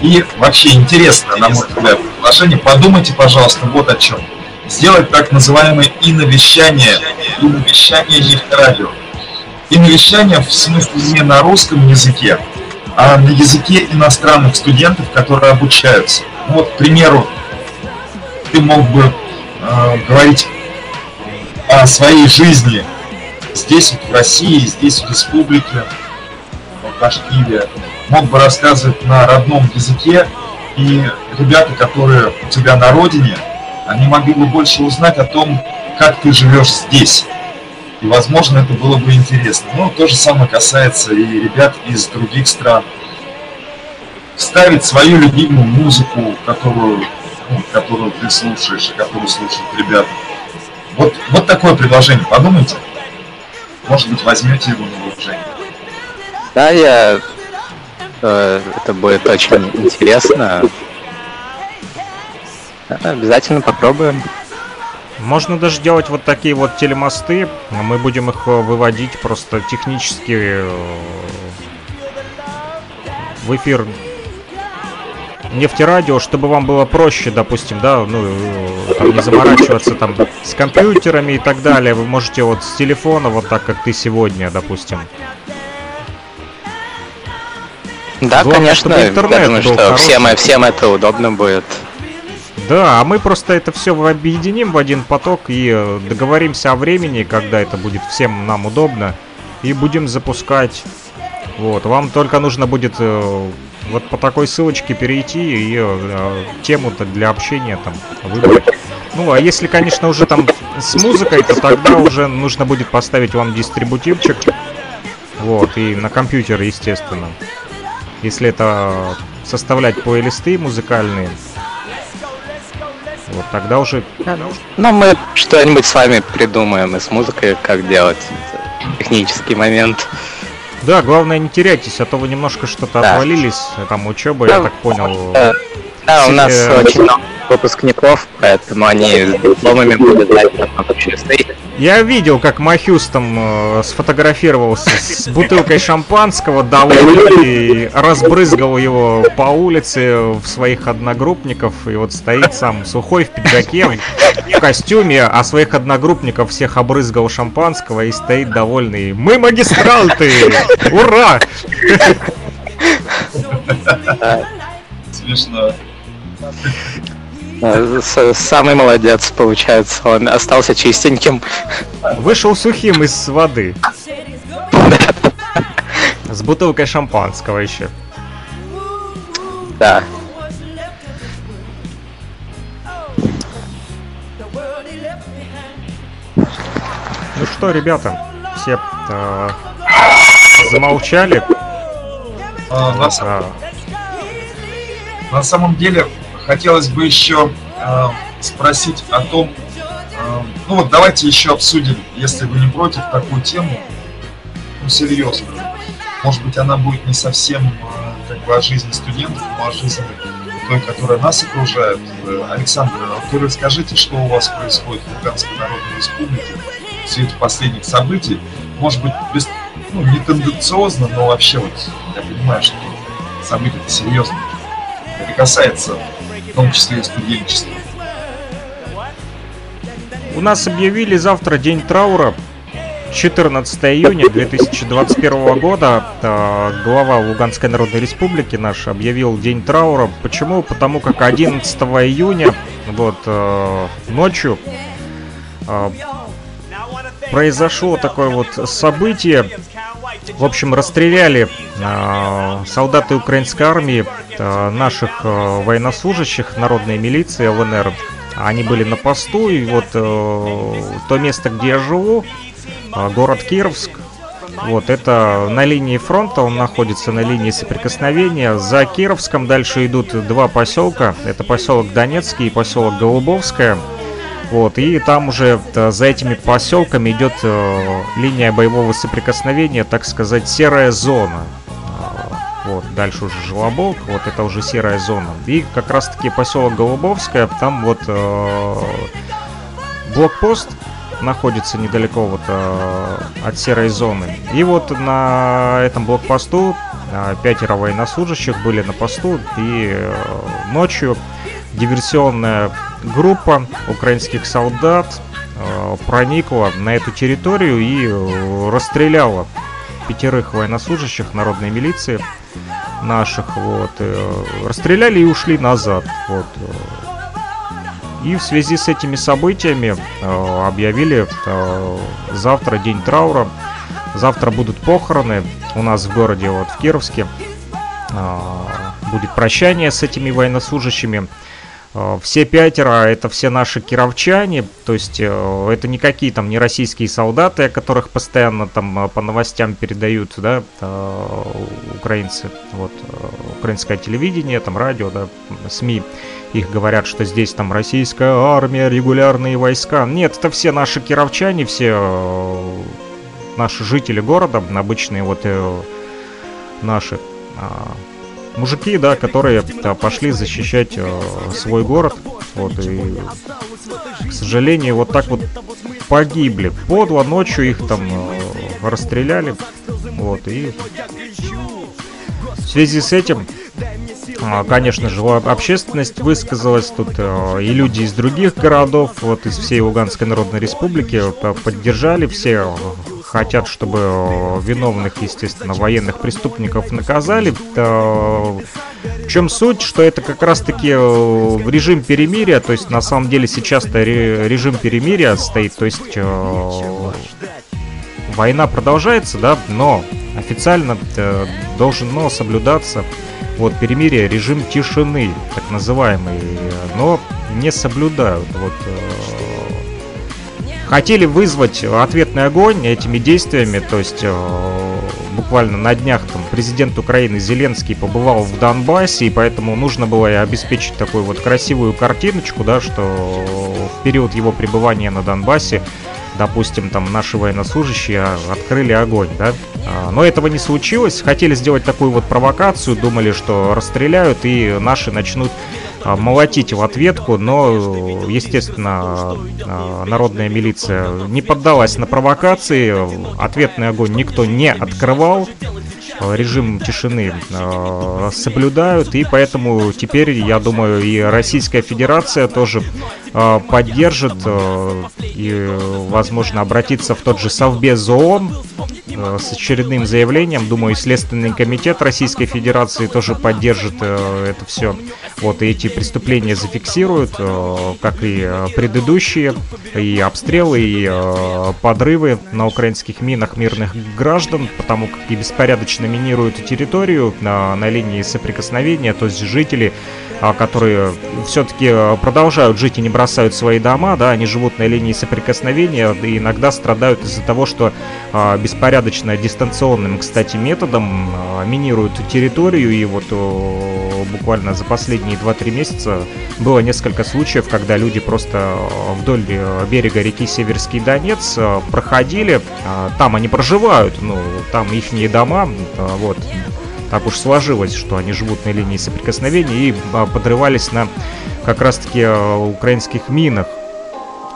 и вообще интересно, на мой взгляд, предложение. Подумайте, пожалуйста, вот о чем. Сделать так называемое иновещание, иновещание нефтерадио. Иновещание в смысле не на русском языке, а на языке иностранных студентов, которые обучаются. Вот, к примеру, ты мог бы э, говорить о своей жизни здесь, вот, в России, здесь, в республике, в Башкирии, мог бы рассказывать на родном языке, и ребята, которые у тебя на родине, они могли бы больше узнать о том, как ты живешь здесь. И, возможно, это было бы интересно. Ну, то же самое касается и ребят из других стран. Ставить свою любимую музыку, которую, ну, которую ты слушаешь, и которую слушают ребята. Вот, вот такое предложение. Подумайте. Может быть, возьмете его на вооружение. Да, я это будет очень интересно. Обязательно попробуем. Можно даже делать вот такие вот телемосты. Мы будем их э, выводить просто технически э, в эфир нефтерадио, чтобы вам было проще, допустим, да, ну, э, там не заморачиваться там с компьютерами и так далее. Вы можете вот с телефона, вот так, как ты сегодня, допустим, да, Главное, конечно. Интернет я думаю, что хороший. всем, всем это удобно будет. Да, а мы просто это все объединим в один поток и э, договоримся о времени, когда это будет всем нам удобно, и будем запускать. Вот, вам только нужно будет э, вот по такой ссылочке перейти и э, тему-то для общения там выбрать. Ну, а если, конечно, уже там с музыкой, то тогда уже нужно будет поставить вам дистрибутивчик. Вот, и на компьютер, естественно. Если это составлять плейлисты музыкальные, вот тогда уже... Ну, мы что-нибудь с вами придумаем и с музыкой, как делать. Это технический момент. Да, главное не теряйтесь, а то вы немножко что-то да. отвалились, там учеба, да, я так понял. Да, да у нас очень много выпускников, поэтому они с дипломами будут дать много часы. Я видел, как Махюс там э, сфотографировался с бутылкой шампанского, довольный, и разбрызгал его по улице в своих одногруппников, и вот стоит сам сухой в пиджаке, в костюме, а своих одногруппников всех обрызгал шампанского и стоит довольный. Мы магистранты! Ура! Смешно. Самый молодец, получается. Он остался чистеньким. Вышел сухим из воды. С бутылкой шампанского еще. Да. Ну что, ребята, все э, замолчали. А, на, а. на самом деле хотелось бы еще э, спросить о том, э, ну вот давайте еще обсудим, если вы не против, такую тему, ну серьезно. Может быть, она будет не совсем э, как бы о жизни студентов, но о жизни той, которая нас окружает. Э, Александр, а вы расскажите, что у вас происходит в Луганской Народной Республике в свете последних событий? Может быть, без, ну, не тенденциозно, но вообще вот я понимаю, что события-то серьезные. Это касается том числе и студенчество. У нас объявили завтра день траура. 14 июня 2021 года э, глава Луганской Народной Республики наш объявил день траура. Почему? Потому как 11 июня вот э, ночью э, произошло такое вот событие. В общем, расстреляли э, солдаты украинской армии э, наших э, военнослужащих народной милиции ЛНР. Они были на посту, и вот э, то место, где я живу, э, город Кировск, вот, это на линии фронта, он находится на линии соприкосновения. За Кировском дальше идут два поселка. Это поселок Донецкий и поселок Голубовское. Вот, и там уже э, за этими поселками идет э, линия боевого соприкосновения, так сказать, серая зона. Э, вот, дальше уже Желобок, вот это уже серая зона. И как раз таки поселок Голубовская, там вот э, блокпост находится недалеко вот э, от серой зоны. И вот на этом блокпосту э, пятеро военнослужащих были на посту, и э, ночью диверсионная группа украинских солдат э, проникла на эту территорию и э, расстреляла пятерых военнослужащих народной милиции наших, вот, э, расстреляли и ушли назад, вот. И в связи с этими событиями объявили завтра день траура, завтра будут похороны у нас в городе, вот в Кировске, будет прощание с этими военнослужащими. Э, все пятеро это все наши кировчане, то есть э, это никакие там не российские солдаты, о которых постоянно там э, по новостям передают, да, украинцы, вот, украинское телевидение, там радио, да, СМИ, их говорят, что здесь там российская армия, регулярные войска. Нет, это все наши кировчане, все наши жители города, обычные вот наши а, мужики, да, которые да, пошли защищать э, свой город. Вот, и, к сожалению, вот так вот погибли. Подло ночью их там э, расстреляли. Вот, и в связи с этим а, Конечно же, общественность высказалась тут, э, и люди из других городов, вот из всей Луганской Народной Республики э, поддержали все хотят, чтобы э, виновных, естественно, военных преступников наказали. В чем суть, что это как раз-таки э, режим перемирия, то есть на самом деле сейчас-то режим перемирия стоит, то есть э, война продолжается, да, но официально должно соблюдаться вот перемирие, режим тишины, так называемый, но не соблюдают. Вот хотели вызвать ответный огонь этими действиями, то есть э, буквально на днях там президент Украины Зеленский побывал в Донбассе, и поэтому нужно было обеспечить такую вот красивую картиночку, да, что в период его пребывания на Донбассе допустим, там наши военнослужащие открыли огонь, да. А, но этого не случилось. Хотели сделать такую вот провокацию, думали, что расстреляют и наши начнут молотить в ответку, но, естественно, а, народная милиция не поддалась на провокации, ответный огонь никто не открывал, режим тишины соблюдают, и поэтому теперь, я думаю, и Российская Федерация тоже поддержит и, возможно, обратиться в тот же Совбез ООН с очередным заявлением. Думаю, Следственный комитет Российской Федерации тоже поддержит э, это все. Вот, и эти преступления зафиксируют, э, как и предыдущие, и обстрелы, и подрывы на украинских минах мирных граждан, потому как и беспорядочно минируют территорию на, на линии соприкосновения, то есть жители которые все-таки а, продолжают жить и не бросают свои дома, да, они живут на линии соприкосновения и иногда страдают из-за того, что а, беспорядочно дистанционным, кстати, методом минируют территорию, и вот буквально за последние 2-3 месяца было несколько случаев, когда люди просто вдоль берега реки Северский Донец проходили, там они проживают, ну, там их дома, вот, так уж сложилось, что они живут на линии соприкосновения и а, подрывались на как раз-таки а, украинских минах.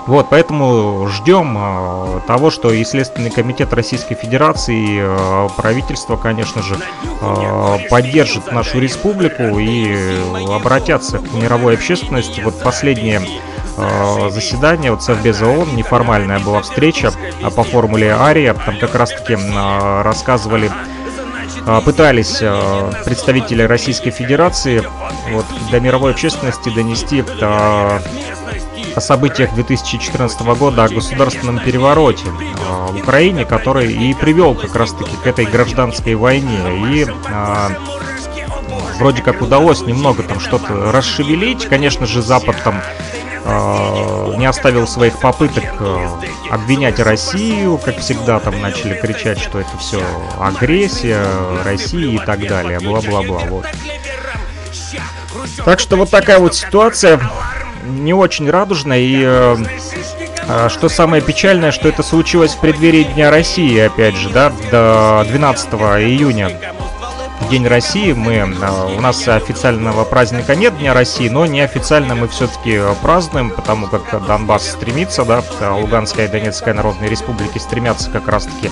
Вот, поэтому ждем э, того, что и Следственный комитет Российской Федерации, и э, правительство, конечно же, э, поддержит нашу республику и обратятся к мировой общественности. Вот последнее э, заседание вот Совбеза ООН, неформальная была встреча э, по формуле Ария, там как раз-таки э, рассказывали а, пытались а, представители Российской Федерации вот, до мировой общественности донести о, о событиях 2014 года, о государственном перевороте в Украине, который и привел как раз-таки к этой гражданской войне. И вроде как удалось немного там что-то расшевелить. Конечно же, Запад там Э, не оставил своих попыток э, обвинять Россию, как всегда там начали кричать, что это все агрессия России и так далее, бла-бла-бла, вот. Так что вот такая вот ситуация, не очень радужная, и э, что самое печальное, что это случилось в преддверии Дня России, опять же, да, до 12 июня День России. Мы, э, у нас официального праздника нет Дня России, но неофициально мы все-таки празднуем, потому как Донбасс стремится, да, Луганская и Донецкая народные республики стремятся как раз-таки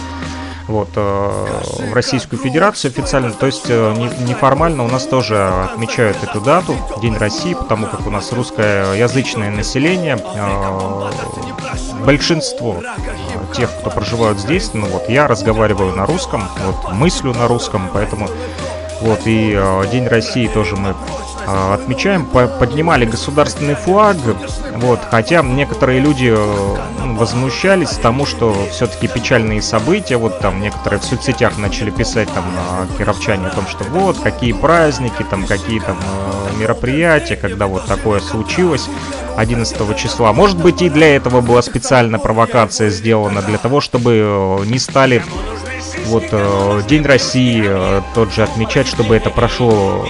вот, э, в Российскую Федерацию официально. То есть э, неформально у нас тоже отмечают эту дату, День России, потому как у нас русскоязычное население, большинство тех, кто проживают здесь, ну вот я разговариваю на русском, вот мыслю на русском, поэтому вот и э, День России тоже мы э, отмечаем, по поднимали государственный флаг, вот, хотя некоторые люди э, ну, возмущались тому, что все-таки печальные события, вот там некоторые в соцсетях начали писать там э, кировчане о том, что вот какие праздники, там какие там э, мероприятия, когда вот такое случилось 11 числа. Может быть и для этого была специальная провокация сделана, для того, чтобы э, не стали вот День России тот же отмечать, чтобы это прошло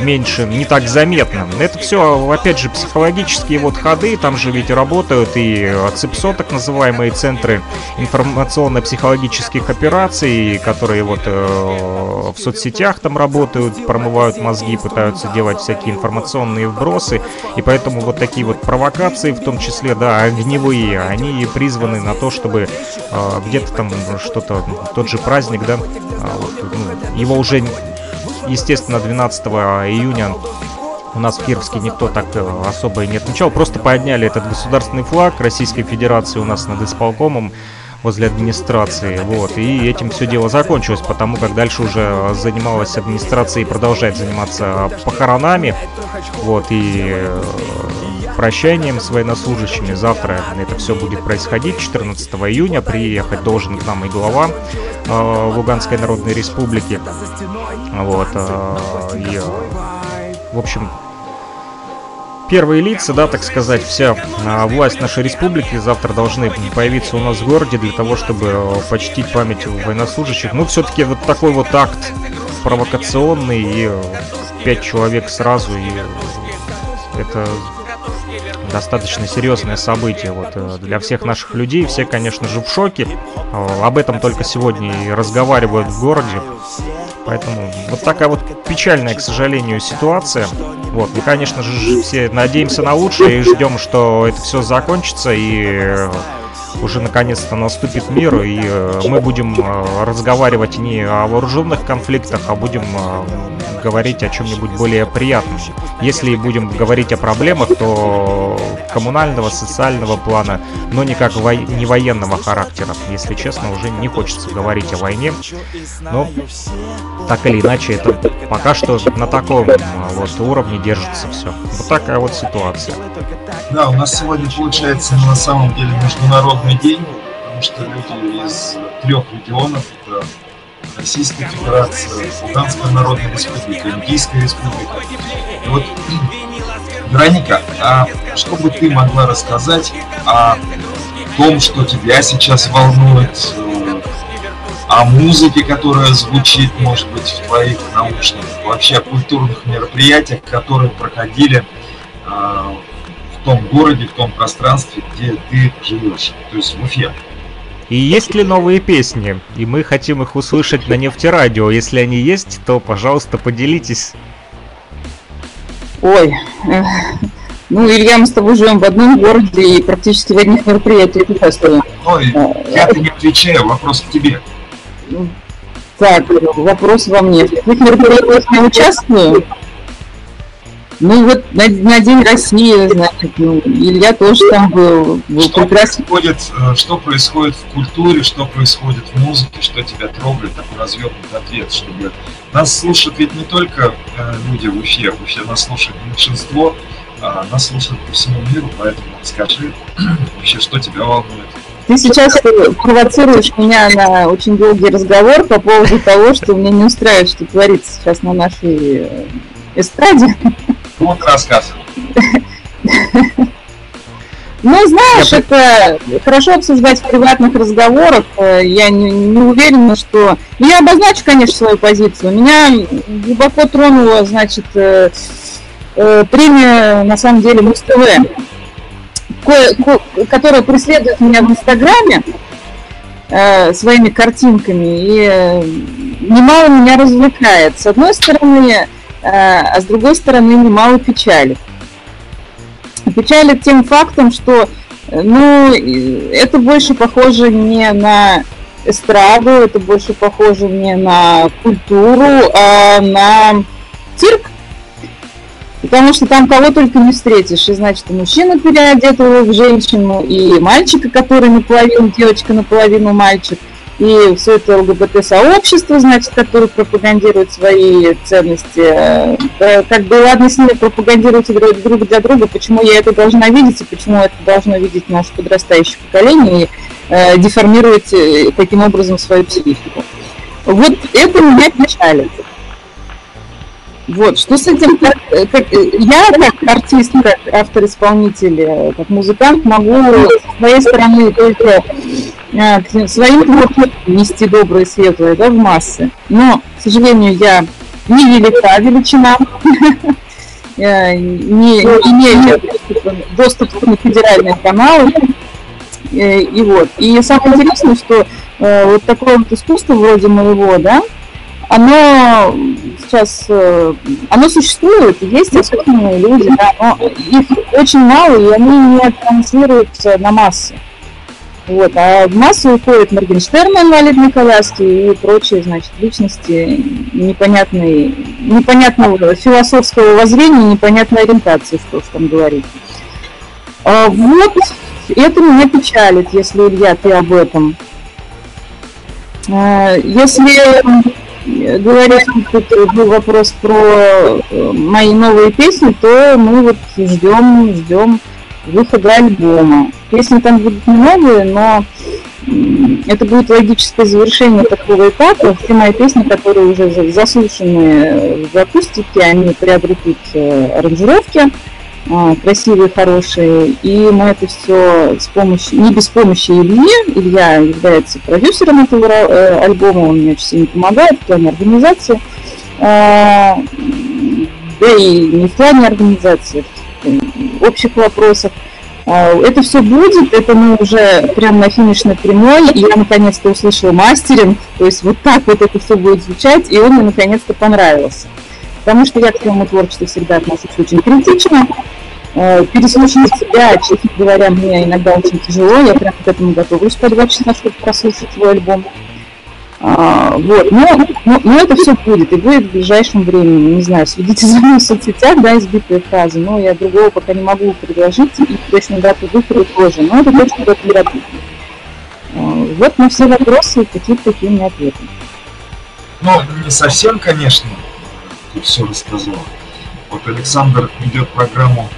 меньше, не так заметно. Это все, опять же, психологические вот ходы, там же ведь работают и ЦИПСО, так называемые центры информационно-психологических операций, которые вот э, в соцсетях там работают, промывают мозги, пытаются делать всякие информационные вбросы, и поэтому вот такие вот провокации, в том числе, да, огневые, они призваны на то, чтобы э, где-то там что-то, тот же праздник, да, а, вот, ну, его уже естественно, 12 июня у нас в Кировске никто так э, особо и не отмечал. Просто подняли этот государственный флаг Российской Федерации у нас над исполкомом возле администрации. Вот. И этим все дело закончилось, потому как дальше уже занималась администрация и продолжает заниматься похоронами. Вот. И э, прощанием с военнослужащими. Завтра это все будет происходить. 14 июня приехать должен к нам и глава э, Луганской Народной Республики. Вот. Э, и, в общем, первые лица, да, так сказать, вся а, власть нашей республики завтра должны появиться у нас в городе для того, чтобы э, почтить память военнослужащих. Ну, все-таки вот такой вот акт провокационный и э, пять человек сразу, и это достаточно серьезное событие вот, э, для всех наших людей. Все, конечно же, в шоке. Э, об этом только сегодня и разговаривают в городе. Поэтому вот такая вот печальная, к сожалению, ситуация. Вот, мы, конечно же, все надеемся на лучшее и ждем, что это все закончится и э, уже наконец-то наступит мир, и мы будем разговаривать не о вооруженных конфликтах, а будем говорить о чем-нибудь более приятном. Если будем говорить о проблемах, то коммунального, социального плана, но никак во... не военного характера. Если честно, уже не хочется говорить о войне. Но так или иначе, это пока что на таком вот уровне держится все. Вот такая вот ситуация. Да, у нас сегодня получается на самом деле международный день, потому что люди из трех регионов, это Российская Федерация, Луганская Народная Республика, Индийская Республика. И вот, [clears throat] Вероника, а что бы ты могла рассказать о том, что тебя сейчас волнует, э, о музыке, которая звучит, может быть, в твоих наушниках, вообще о культурных мероприятиях, которые проходили э, в том городе, в том пространстве, где ты живешь, то есть в Уфе. И есть ли новые песни? И мы хотим их услышать на нефтерадио. Если они есть, то, пожалуйста, поделитесь. Ой, ну, Илья, мы с тобой живем в одном городе и практически в одних мероприятиях участвуем. Ой, я-то не отвечаю, вопрос к тебе. Так, вопрос во мне. В каких мероприятиях я участвую? Ну вот на, на День России, значит, ну, Илья тоже там был. был что, происходит, э, что происходит в культуре, что происходит в музыке, что тебя трогает, такой развернутый ответ, чтобы нас слушают ведь не только э, люди в Уфе, в Уфе нас слушает меньшинство, а нас слушают по всему миру, поэтому скажи [clears throat] вообще, что тебя волнует. Ты сейчас провоцируешь меня на очень долгий разговор по поводу того, что меня не устраивает, что творится сейчас на нашей э, эстраде. [laughs] Вот рассказ. Ну, знаешь, это хорошо обсуждать в приватных разговорах. Я не, не уверена, что... Ну, я обозначу, конечно, свою позицию. Меня глубоко тронула, значит, э, э, премия, на самом деле, Муз-ТВ, которая преследует меня в Инстаграме э, своими картинками и немало меня развлекает. С одной стороны, Э, а с другой стороны немало печали. Печали тем фактом, что ну, это больше похоже не на эстраду, это больше похоже не на культуру, а на цирк. Потому что там кого только не встретишь. И значит, и мужчину переодетого в женщину, и мальчика, который наполовину девочка, наполовину мальчик – и все это ЛГБТ-сообщество, значит, которое пропагандирует свои ценности. Э, как бы ладно с ними пропагандируют друг для друга, почему я это должна видеть и почему это должно видеть наше подрастающее поколение и э, деформировать э, таким образом свою психику. Вот это меня печалит. Вот, что с этим, как, как, я как артист, как автор-исполнитель, как музыкант могу с своей стороны только а, своим творчеством нести доброе, светлое да, в массы. Но, к сожалению, я не велика величина, [laughs] э, не имею доступа на федеральные каналы. Э, и вот. И самое интересное, что э, вот такое вот искусство вроде моего, да, оно сейчас, оно существует, есть особенные люди, да, но их очень мало, и они не транслируются на массы. Вот, а в массу уходят Моргенштерн инвалидной коляске и прочие, значит, личности непонятной, непонятного философского воззрения, непонятной ориентации, что уж там говорить. А вот это меня печалит, если, Илья, ты об этом. А, если говорить, тут был вопрос про э, мои новые песни, то мы вот ждем, ждем выхода альбома. Песни там будут немного, но это будет логическое завершение такого этапа. Все мои песни, которые уже заслушаны в акустике, они приобретут э, аранжировки красивые, хорошие. И мы это все с помощью, не без помощи Ильи. Илья является продюсером этого э, альбома, он мне очень сильно помогает в плане организации. А, да и не в плане организации, в общих вопросах. А, это все будет, это мы уже прям на финишной прямой, я наконец-то услышала мастеринг, то есть вот так вот это все будет звучать, и он мне наконец-то понравился. Потому что я к своему творчеству всегда отношусь очень критично. Э, переслушивать себя, честно говоря, мне иногда очень тяжело. Я прям к этому готовлюсь по два часа, чтобы прослушать свой альбом. А, вот, но, но, но это все будет, и будет в ближайшем времени. Не знаю, следите за мной в соцсетях, да, избитые фразы, но я другого пока не могу предложить, и точно дату выхода тоже, но это точно в этом году. А, вот на все вопросы, какие-то такие у меня ответы. Ну, не совсем, конечно, ты все рассказал. Вот Александр ведет программу,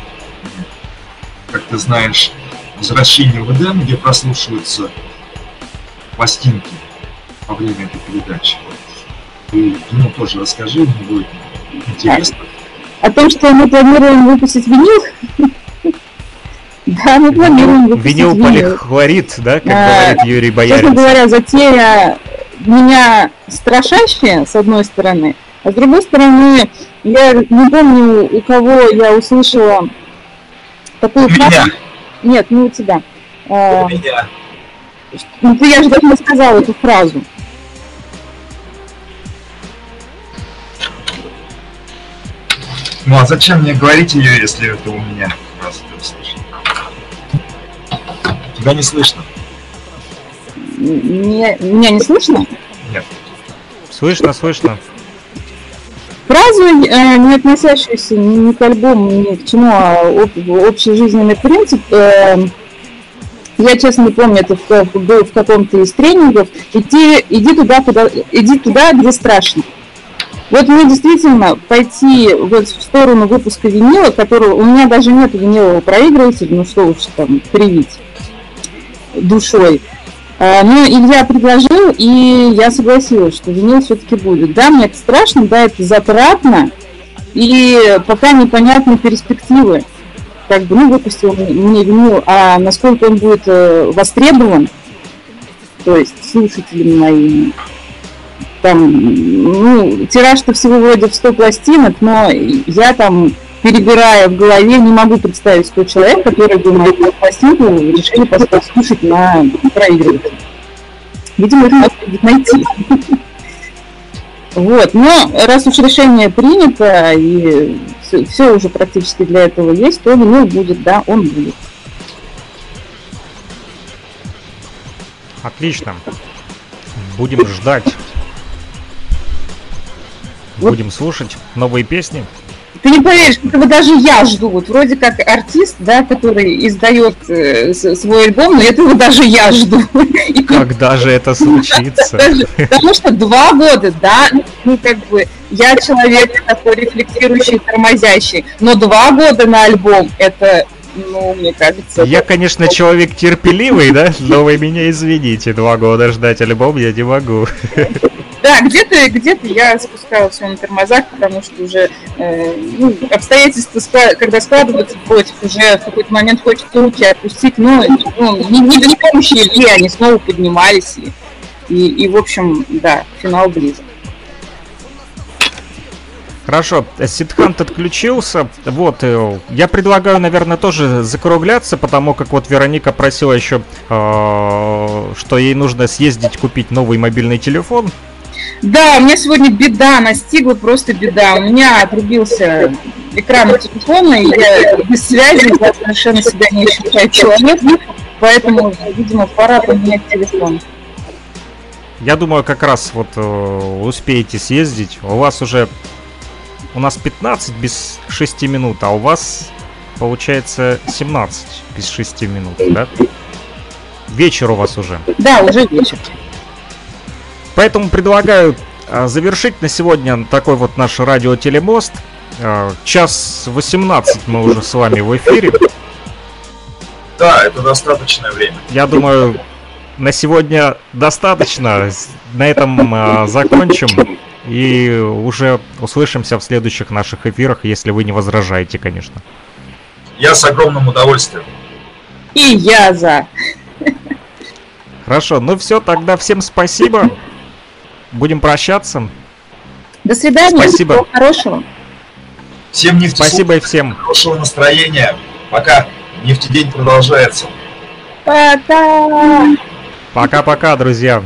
как ты знаешь, «Возвращение в Эдем», где прослушиваются пластинки во время этой передачи. Ты ему тоже расскажи, мне будет интересно. О том, что мы планируем выпустить винил? [laughs] Да, мы планируем выпустить винил. Винил полихлорид, да, как а, говорит Юрий Боярин. Честно говоря, затея меня страшащая, с одной стороны, а с другой стороны, я не помню, у кого я услышала такую фразу. Нет, не у тебя. А, у меня. Ну, я же даже сказала эту фразу. Ну а зачем мне говорить ее, если это у меня? Раз ты слышишь. Тебя не слышно. Не, меня не слышно? Нет. Слышно, слышно. Фразу, э, не относящуюся ни, к альбому, ни к чему, а об, общий жизненный принцип, э, я честно не помню, это в, был в каком-то из тренингов, иди, иди, туда, куда, иди туда, где страшно. Вот мне действительно пойти вот в сторону выпуска винила, которого у меня даже нет винилового проигрывателя, ну что уж там привить душой. А, но Илья предложил, и я согласилась, что винил все-таки будет. Да, мне это страшно, да, это затратно, и пока непонятны перспективы. Как бы, ну, выпустил мне винил, а насколько он будет э, востребован, то есть слушателями моими, там, ну, тираж-то всего вроде в 100 пластинок, но я там, перебирая в голове, не могу представить тот человек, который бы мою пластинку решили послушать на проигрыватель. Видимо, это надо будет найти. Вот, но раз уж решение принято, и все, все уже практически для этого есть, то винил будет, да, он будет. Отлично. Будем ждать Будем слушать новые песни. Ты не поверишь, этого даже я жду. Вот вроде как артист, да, который издает э, свой альбом, но этого даже я жду. И Когда же это случится? потому что два года, да, ну как бы я человек такой рефлексирующий, тормозящий, но два года на альбом это ну, мне кажется... Я, конечно, человек терпеливый, да, но вы меня извините, два года ждать альбом я не могу. Да, где-то где я спускала все на тормозах, потому что уже э, ну, обстоятельства, когда складываются против, уже в какой-то момент хочется руки отпустить, но ну, не, не без помощи Ильи они снова поднимались, и, и, и, в общем, да, финал близок. Хорошо, Сидхант отключился. Вот, э, я предлагаю, наверное, тоже закругляться, потому как вот Вероника просила еще, э, что ей нужно съездить купить новый мобильный телефон. Да, у меня сегодня беда настигла, просто беда. У меня отрубился экран телефона, и я без связи, я совершенно себя не ощущаю человек, поэтому, видимо, пора поменять телефон. Я думаю, как раз вот э, успеете съездить. У вас уже... У нас 15 без 6 минут, а у вас получается 17 без 6 минут, да? Вечер у вас уже. Да, уже вечер. Поэтому предлагаю а, завершить на сегодня такой вот наш радиотелемост. А, час 18 мы уже с вами в эфире. Да, это достаточное время. Я думаю, на сегодня достаточно. На этом э, закончим. И уже услышимся в следующих наших эфирах, если вы не возражаете, конечно. Я с огромным удовольствием. И я за. Хорошо, ну все, тогда всем спасибо. Будем прощаться. До свидания. Спасибо. Всего хорошего. Всем нефтеслушателям Спасибо и всем. хорошего настроения. Пока нефтедень продолжается. Пока. Пока-пока, друзья.